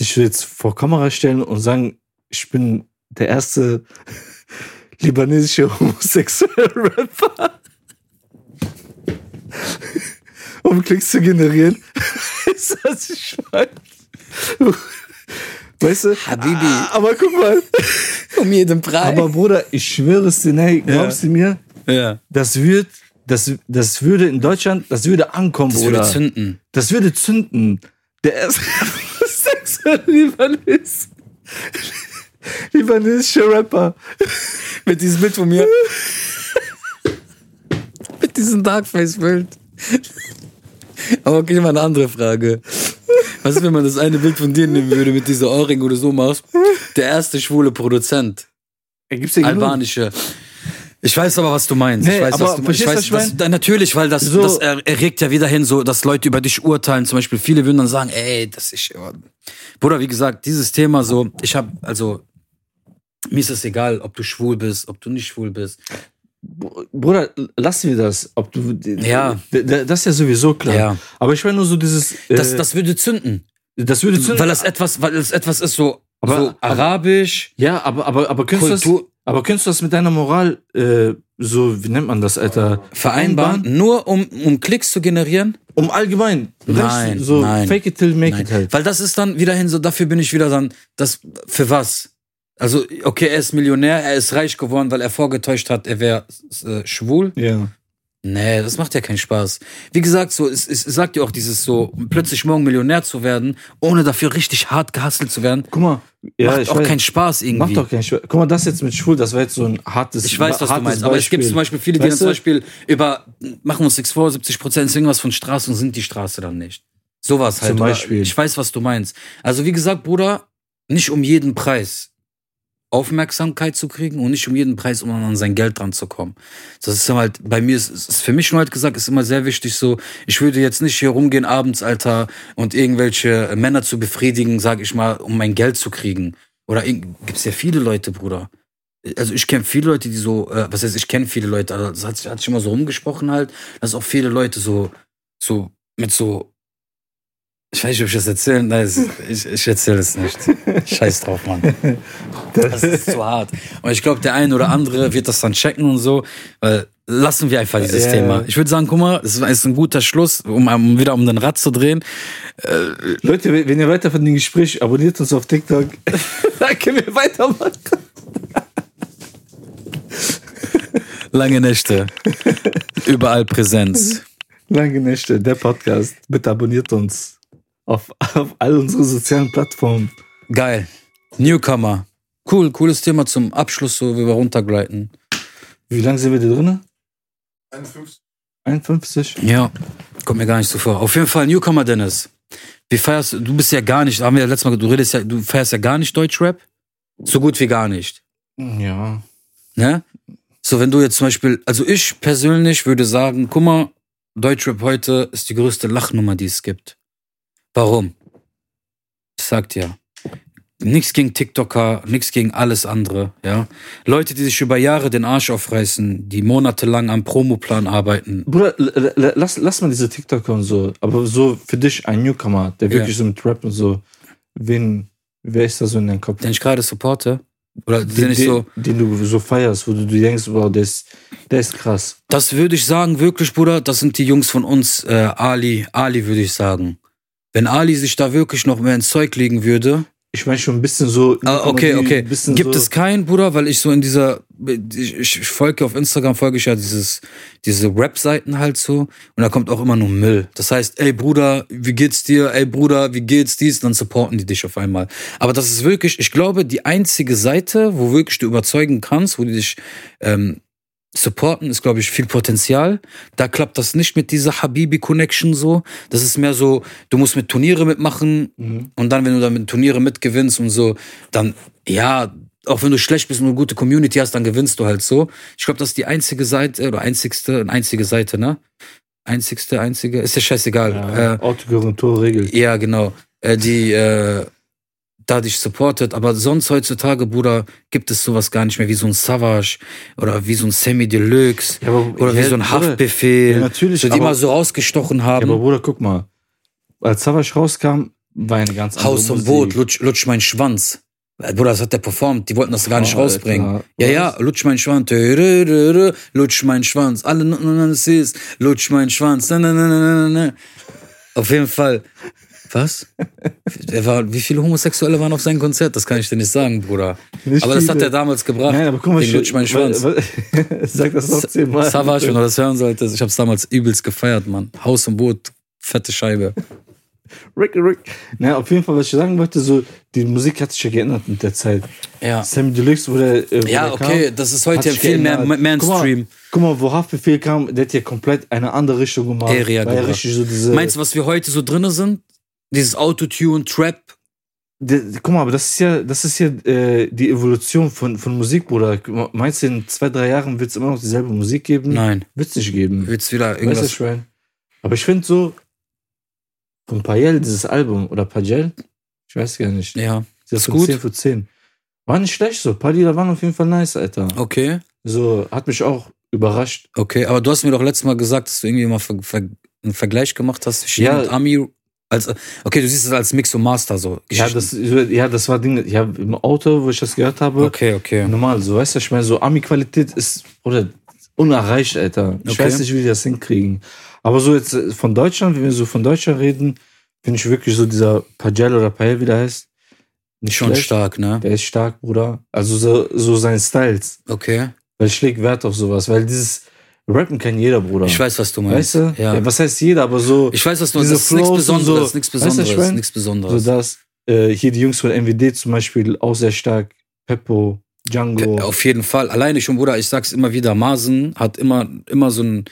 dich jetzt vor Kamera stellen und sagen, ich bin der erste libanesische homosexuelle Rapper, um Klicks zu generieren? weißt du, was ich meine? Weißt du? Habibi. Ah, Aber guck mal. Um jeden Preis. Aber Bruder, ich schwöre es dir, nee, glaubst du mir? ja. das wird, das, das würde in Deutschland, das würde ankommen, Das Bruder. würde zünden. das würde zünden. Der erste sexuelle Libanes. Libanesische Rapper. Mit diesem Bild von mir. Mit diesem Darkface-Bild. Aber okay, mal eine andere Frage. Was ist, wenn man das eine Bild von dir nehmen würde mit dieser Ohrring oder so machst? Der erste schwule Produzent. Gibt's ja genug. Ich weiß aber, was du meinst. Nee, ich weiß, aber was du meinst. Ich weiß, was ich das, natürlich, weil das, So. das er, erregt ja wieder hin, so, dass Leute über dich urteilen. Zum Beispiel, viele würden dann sagen, ey, das ist. Bruder, wie gesagt, dieses Thema so, ich habe, also, mir ist es egal, ob du schwul bist, ob du nicht schwul bist. Bruder, lassen wir das. Ob du, Ja. Das ist ja sowieso klar. Ja. Aber ich meine nur so dieses. Äh, Das, das würde zünden. das würde zünden. Weil das etwas, weil es etwas ist so, Aber- so aber- arabisch, ja, aber, aber, aber könntest du das. Kultur Aber könntest du das mit deiner Moral, äh, so, wie nennt man das, Alter? vereinbaren, nur um, um Klicks zu generieren. Um allgemein. Nein, so nein. fake it till make Nein. it halt. Weil das ist dann wieder hin, so dafür bin ich wieder dann, das, für was? Also, okay, er ist Millionär, er ist reich geworden, weil er vorgetäuscht hat, er wäre äh, schwul. Ja. Nee, das macht ja keinen Spaß. Wie gesagt, so, es, es sagt ja auch dieses so, plötzlich morgen Millionär zu werden, ohne dafür richtig hart gehustelt zu werden, Guck mal. Ja, macht auch weiß. keinen Spaß irgendwie. Macht doch keinen Spaß. Guck mal, das jetzt mit schwul, das war jetzt so ein hartes Ich weiß, was du meinst, aber es gibt Beispiel. zum Beispiel viele, die Weißt dann zum? Beispiel über, machen uns nichts vor, 70 Prozent ist irgendwas von Straße und sind die Straße dann nicht. Sowas halt. Zum oder- Beispiel. Ich weiß, was du meinst. Also wie gesagt, Bruder, nicht um jeden Preis Aufmerksamkeit zu kriegen und nicht um jeden Preis, um an sein Geld dran zu kommen. Das ist halt, bei mir ist, ist für mich nur halt gesagt, ist immer sehr wichtig so, ich würde jetzt nicht hier rumgehen abends, Alter, und irgendwelche Männer zu befriedigen, sag ich mal, um mein Geld zu kriegen. Oder gibt's ja viele Leute, Bruder. Also ich kenne viele Leute, die so, äh, was heißt, ich kenne viele Leute, also das hat, hat sich immer so rumgesprochen halt, dass auch viele Leute so, so mit so Ich weiß nicht, ob ich das erzählen. Nein, ich, ich erzähle es nicht. Scheiß drauf, Mann. Das ist zu hart. Und ich glaube, der eine oder andere wird das dann checken und so. Weil lassen wir einfach dieses Ja, Thema. Ich würde sagen, guck mal, es ist ein guter Schluss, um, um wieder um den Rad zu drehen. Leute, wenn ihr weiter von dem Gespräch abonniert uns auf TikTok, dann können wir weitermachen. Lange Nächte. Überall Präsenz. Lange Nächte, der Podcast. Bitte abonniert uns auf, auf all unsere sozialen Plattformen. Geil. Newcomer. Cool, cooles Thema zum Abschluss, so wie wir runtergleiten. Wie lange sind wir da drin? 51. 51? Ja, kommt mir gar nicht so vor. Auf jeden Fall Newcomer Dennis. Wie feierst du? Du bist ja gar nicht, haben wir ja letztes Mal, du redest ja, du feierst ja gar nicht Deutschrap. So gut wie gar nicht. Ja. Ne? So, wenn du jetzt zum Beispiel, also ich persönlich würde sagen, guck mal, Deutschrap heute ist die größte Lachnummer, die es gibt. Warum? Ich sag dir. Nichts gegen TikToker, nichts gegen alles andere, ja. Leute, die sich über Jahre den Arsch aufreißen, die monatelang am Promoplan arbeiten. Bruder, lass, lass mal diese TikToker und so. Aber so für dich ein Newcomer, der Ja. wirklich so mit Rap und so. Wen, wer ist da so in deinem Kopf? Den ich gerade supporte. Oder den, den, so. den du so feierst, wo du, du denkst, wow, der ist, der ist krass. Das würde ich sagen, wirklich, Bruder, das sind die Jungs von uns, äh, Ali, Ali würde ich sagen. Wenn Ali sich da wirklich noch mehr ins Zeug legen würde, Ich meine schon ein bisschen so. Ah, okay, okay. Gibt so, es keinen, Bruder, weil ich so in dieser, ich, ich ich folge auf Instagram, folge ich ja dieses, diese Rap-Seiten halt so und da kommt auch immer nur Müll. Das heißt, ey Bruder, wie geht's dir? Ey Bruder, wie geht's dies? Dann supporten die dich auf einmal. Aber das ist wirklich, ich glaube, die einzige Seite, wo wirklich du überzeugen kannst, wo die dich ähm, supporten, ist, glaube ich, viel Potenzial. Da klappt das nicht mit dieser Habibi-Connection so. Das ist mehr so, du musst mit Turniere mitmachen Mhm. und dann, wenn du dann mit Turniere mitgewinnst und so, dann, ja, auch wenn du schlecht bist und eine gute Community hast, dann gewinnst du halt so. Ich glaube, das ist die einzige Seite, oder einzigste, einzige Seite, ne? Einzigste, einzige, ist ja scheißegal. Ja, Äh, Autokorrektur regelt. ja, genau. Äh, die äh, da dich supportet. Aber sonst heutzutage, Bruder, gibt es sowas gar nicht mehr wie so ein Savage oder wie so ein Semi Deluxe Ja, aber- oder wie ja, so ein Haftbefehl. Ja, natürlich, so, die aber- mal so rausgestochen Ja, haben. aber Bruder, guck mal. Als Savage rauskam, war eine ganz andere Haus und. Boot, lutsch, lutsch mein Schwanz. Äh, Bruder, das hat der performt. Die wollten das gar nicht Oh, rausbringen. Alter. Ja, ja, lutsch mein Schwanz. Lutsch mein Schwanz. Alle lutsch mein Schwanz. Na, na, na, na, na, na. Auf jeden Fall. Was? Er war, wie viele Homosexuelle waren auf seinem Konzert? Das kann ich dir nicht sagen, Bruder. Nicht aber das hat er damals gebracht. Nein, aber guck mal, Wegen lutsch mein Schwanz. wa- wa- Sag das noch zehnmal. Savage, wenn du das hören solltest. Ich hab's damals übelst gefeiert, Mann. Haus und Boot, fette Scheibe. Rick, Rick. Na, auf jeden Fall, was ich sagen wollte, so, die Musik hat sich ja geändert mit der Zeit. Ja. Sammy Deluxe, der, äh, Ja, der okay, kam, das ist heute sich viel mehr geändert. Mainstream. Guck mal, wo Haftbefehl kam, der hat ja komplett eine andere Richtung gemacht. Area ja richtig so diese. Meinst du, was wir heute so drinne sind? Dieses Autotune, Trap. Guck mal, aber das ist ja, das ist ja äh, die Evolution von, von Musik, Bruder. Meinst du, in zwei, drei Jahren wird es immer noch dieselbe Musik geben? Nein. Wird es nicht geben. Willst wieder Weißt du, irgendwas. was ich meine? Aber ich finde so, von Payel, dieses Album, oder Pagel, ich weiß gar nicht. Ja, Das ist gut. 10 für 10. War nicht schlecht so. Ein paar Lieder waren auf jeden Fall nice, Alter. okay. So, hat mich auch überrascht. Okay, aber du hast mir doch letztes Mal gesagt, dass du irgendwie mal einen Vergleich gemacht hast zwischen Ja. Ami. Als, okay, du siehst es als Mix und Master so. Ja das, ja, das war Ding, ja, im Auto, wo ich das gehört habe, Okay, okay. normal, so, weißt du, ich meine, so Ami-Qualität ist, oder, unerreicht, Alter. Ich Okay. weiß nicht, wie die das hinkriegen. Aber so jetzt äh, von Deutschland, wenn wir so von Deutschland reden, finde ich wirklich so dieser Pagel oder Payel, wie der heißt, nicht Schon schlecht. stark, ne? Der ist stark, Bruder. Also so, so sein Styles. Okay. Weil ich leg Wert auf sowas, weil dieses Rappen kann jeder, Bruder. Ich weiß, was du meinst. Weißt du? Ja. was heißt jeder, aber so, Ich weiß, was du meinst. Das ist nichts Besonderes. so. Nichts Weißt du, ich Besonderes. Nichts so Besonderes. das, äh, hier die Jungs von MWD zum Beispiel auch sehr stark. Peppo, Django. Auf jeden Fall. Alleine schon, Bruder, ich sag's immer wieder, Masen hat immer, immer so einen,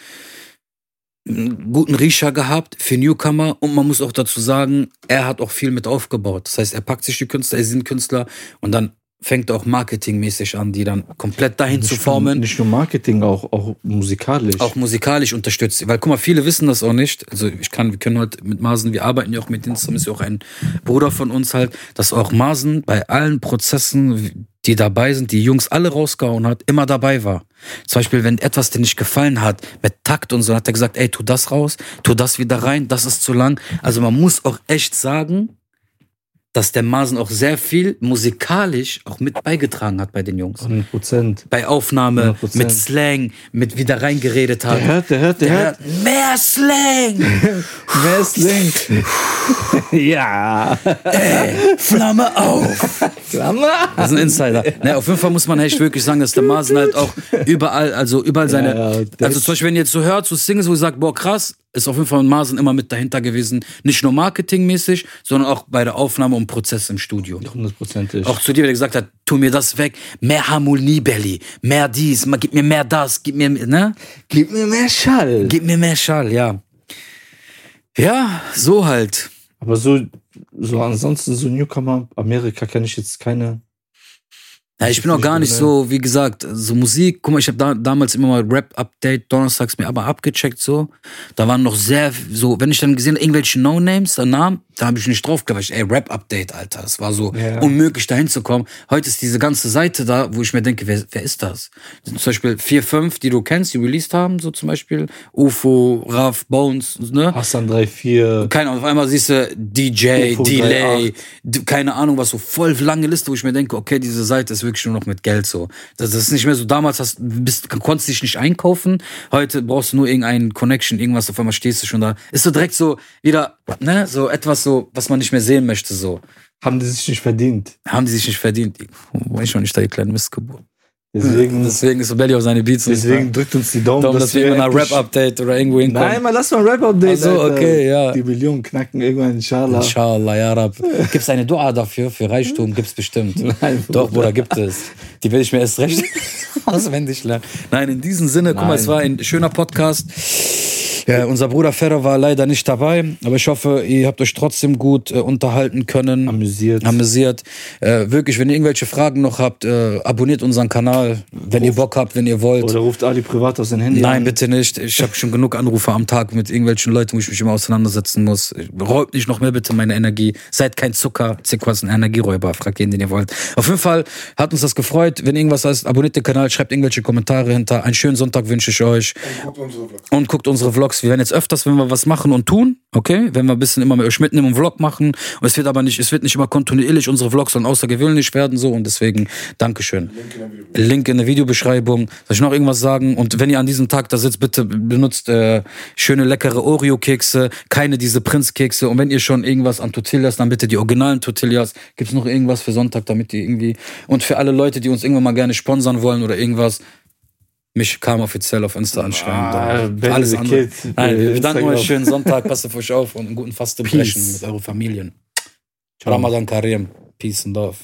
einen guten Riecher gehabt für Newcomer und man muss auch dazu sagen, er hat auch viel mit aufgebaut. Das heißt, er packt sich die Künstler, er ein Künstler und dann fängt auch marketingmäßig an, die dann komplett dahin zu Nicht formen. Nur, nicht nur Marketing, auch, auch musikalisch. auch musikalisch unterstützt. Weil, guck mal, viele wissen das auch nicht. Also, ich kann, wir können heute mit Masen, wir arbeiten ja auch mit denen zusammen, ist ja auch ein Bruder von uns halt, dass auch Masen bei allen Prozessen, die dabei sind, die Jungs alle rausgehauen hat, immer dabei war. Zum Beispiel, wenn etwas dir nicht gefallen hat, mit Takt und so, hat er gesagt, ey, tu das raus, tu das wieder rein, das ist zu lang. Also man muss auch echt sagen, dass der Masen auch sehr viel musikalisch auch mit beigetragen hat bei den Jungs. 100 Prozent. Bei Aufnahme, 100%. mit Slang, mit wieder reingeredet hat. Der hört, der hört, der, Der hört. hat mehr Slang! Ist Link? ja. Ey, Flamme auf! Klammer. Das ist ein Insider. Ne, auf jeden Fall muss man echt wirklich sagen, dass der Masen halt auch überall, also überall seine. Ja, also zum Beispiel, wenn ihr jetzt so hört, so Singles, wo ihr sagt, boah, krass, ist auf jeden Fall Masen immer mit dahinter gewesen. Nicht nur marketingmäßig, sondern auch bei der Aufnahme und Prozess im Studio. Hundertprozentig. Auch zu dir, der gesagt hat, tu mir das weg, mehr Harmonie, Belly, mehr dies, gib mir mehr das, gib mir, ne? Gib mir mehr Schall. Gib mir mehr Schall, ja. Ja, so halt. Aber so, so ansonsten, so Newcomer, Amerika kenne ich jetzt keine. Ja, ich bin auch gar nicht so, wie gesagt, so Musik. Guck mal, ich habe da, damals immer mal Rap-Update donnerstags mir aber abgecheckt so. Da waren noch sehr so, wenn ich dann gesehen habe, irgendwelche No-Names, der Namen, da habe ich nicht drauf gewacht. Ey, Rap-Update, Alter. Das war so Ja. unmöglich, da hinzukommen. Heute ist diese ganze Seite da, wo ich mir denke, wer, wer ist das? Zum Beispiel vier, fünf, die du kennst, die released haben, so zum Beispiel. UFO, Raf, Bones, ne? Hassan 34. Keine Ahnung, auf einmal siehst du DJ, UFO Delay, d- keine Ahnung was, so voll lange Liste, wo ich mir denke, okay, diese Seite ist wirklich nur noch mit Geld so. Das, das ist nicht mehr so, damals hast, bist, konntest dich nicht einkaufen, heute brauchst du nur irgendeinen Connection, irgendwas, auf einmal stehst du schon da. Ist so direkt so wieder, ne, so etwas so, was man nicht mehr sehen möchte, so. Haben die sich nicht verdient. Haben die sich nicht verdient. War ich schon nicht da, die kleine Missgeburt. Deswegen, Deswegen ist so Belly auf seine Beats. und- deswegen drückt uns die Daumen, Darum, dass wir in einer endlich- Rap-Update oder irgendwo hinkommen. Nein, mal lass mal ein Rap-Update. So, Alter. okay, ja. Die Millionen knacken irgendwann, inshallah. Inshallah, ja, Rab. Gibt's eine Dua dafür, für Reichtum? Gibt's bestimmt. Nein, Doch, Bruder, gibt es. Die will ich mir erst recht auswendig lernen. Nein, in diesem Sinne, guck mal, Nein. es war ein schöner Podcast. Ja, unser Bruder Ferro war leider nicht dabei, aber ich hoffe, ihr habt euch trotzdem gut äh, unterhalten können. Amüsiert. Amüsiert. Äh, wirklich, wenn ihr irgendwelche Fragen noch habt, äh, abonniert unseren Kanal, wenn ihr Bock habt, wenn ihr wollt. Oder ruft Ali privat aus sein Handy Nein, an. bitte nicht. Ich habe schon genug Anrufe am Tag mit irgendwelchen Leuten, wo ich mich immer auseinandersetzen muss. Räumt nicht noch mehr bitte meine Energie. Seid kein Zucker. Zucker ist ein Energieräuber. Fragt jeden, den ihr wollt. Auf jeden Fall hat uns das gefreut. Wenn irgendwas heißt, abonniert den Kanal, schreibt irgendwelche Kommentare hinter. Einen schönen Sonntag wünsche ich euch. Und guckt unsere Vlogs. Und guckt unsere Vlogs. Wir werden jetzt öfters, wenn wir was machen und tun, okay? Wenn wir ein bisschen immer mit euch mitnehmen und Vlog machen. Und es wird aber nicht, es wird nicht immer kontinuierlich. Unsere Vlogs sollen außergewöhnlich werden, so. Und deswegen, Dankeschön. Link in der Videobeschreibung. Soll ich noch irgendwas sagen? Und wenn ihr an diesem Tag da sitzt, bitte benutzt äh, schöne, leckere Oreo-Kekse, keine diese Prinz-Kekse. Und wenn ihr schon irgendwas an Tortillas, dann bitte die originalen Tortillas. Gibt's noch irgendwas für Sonntag, damit ihr irgendwie... Und für alle Leute, die uns irgendwann mal gerne sponsern wollen oder irgendwas, mich kam offiziell auf Insta anschreiben. Ah, Alles andere. Kid, Nein, wir danken euch. Schönen Sonntag. Passt auf euch auf und einen guten Fastenbrechen mit euren Familien. Ciao. Ramadan Karim. Peace and love.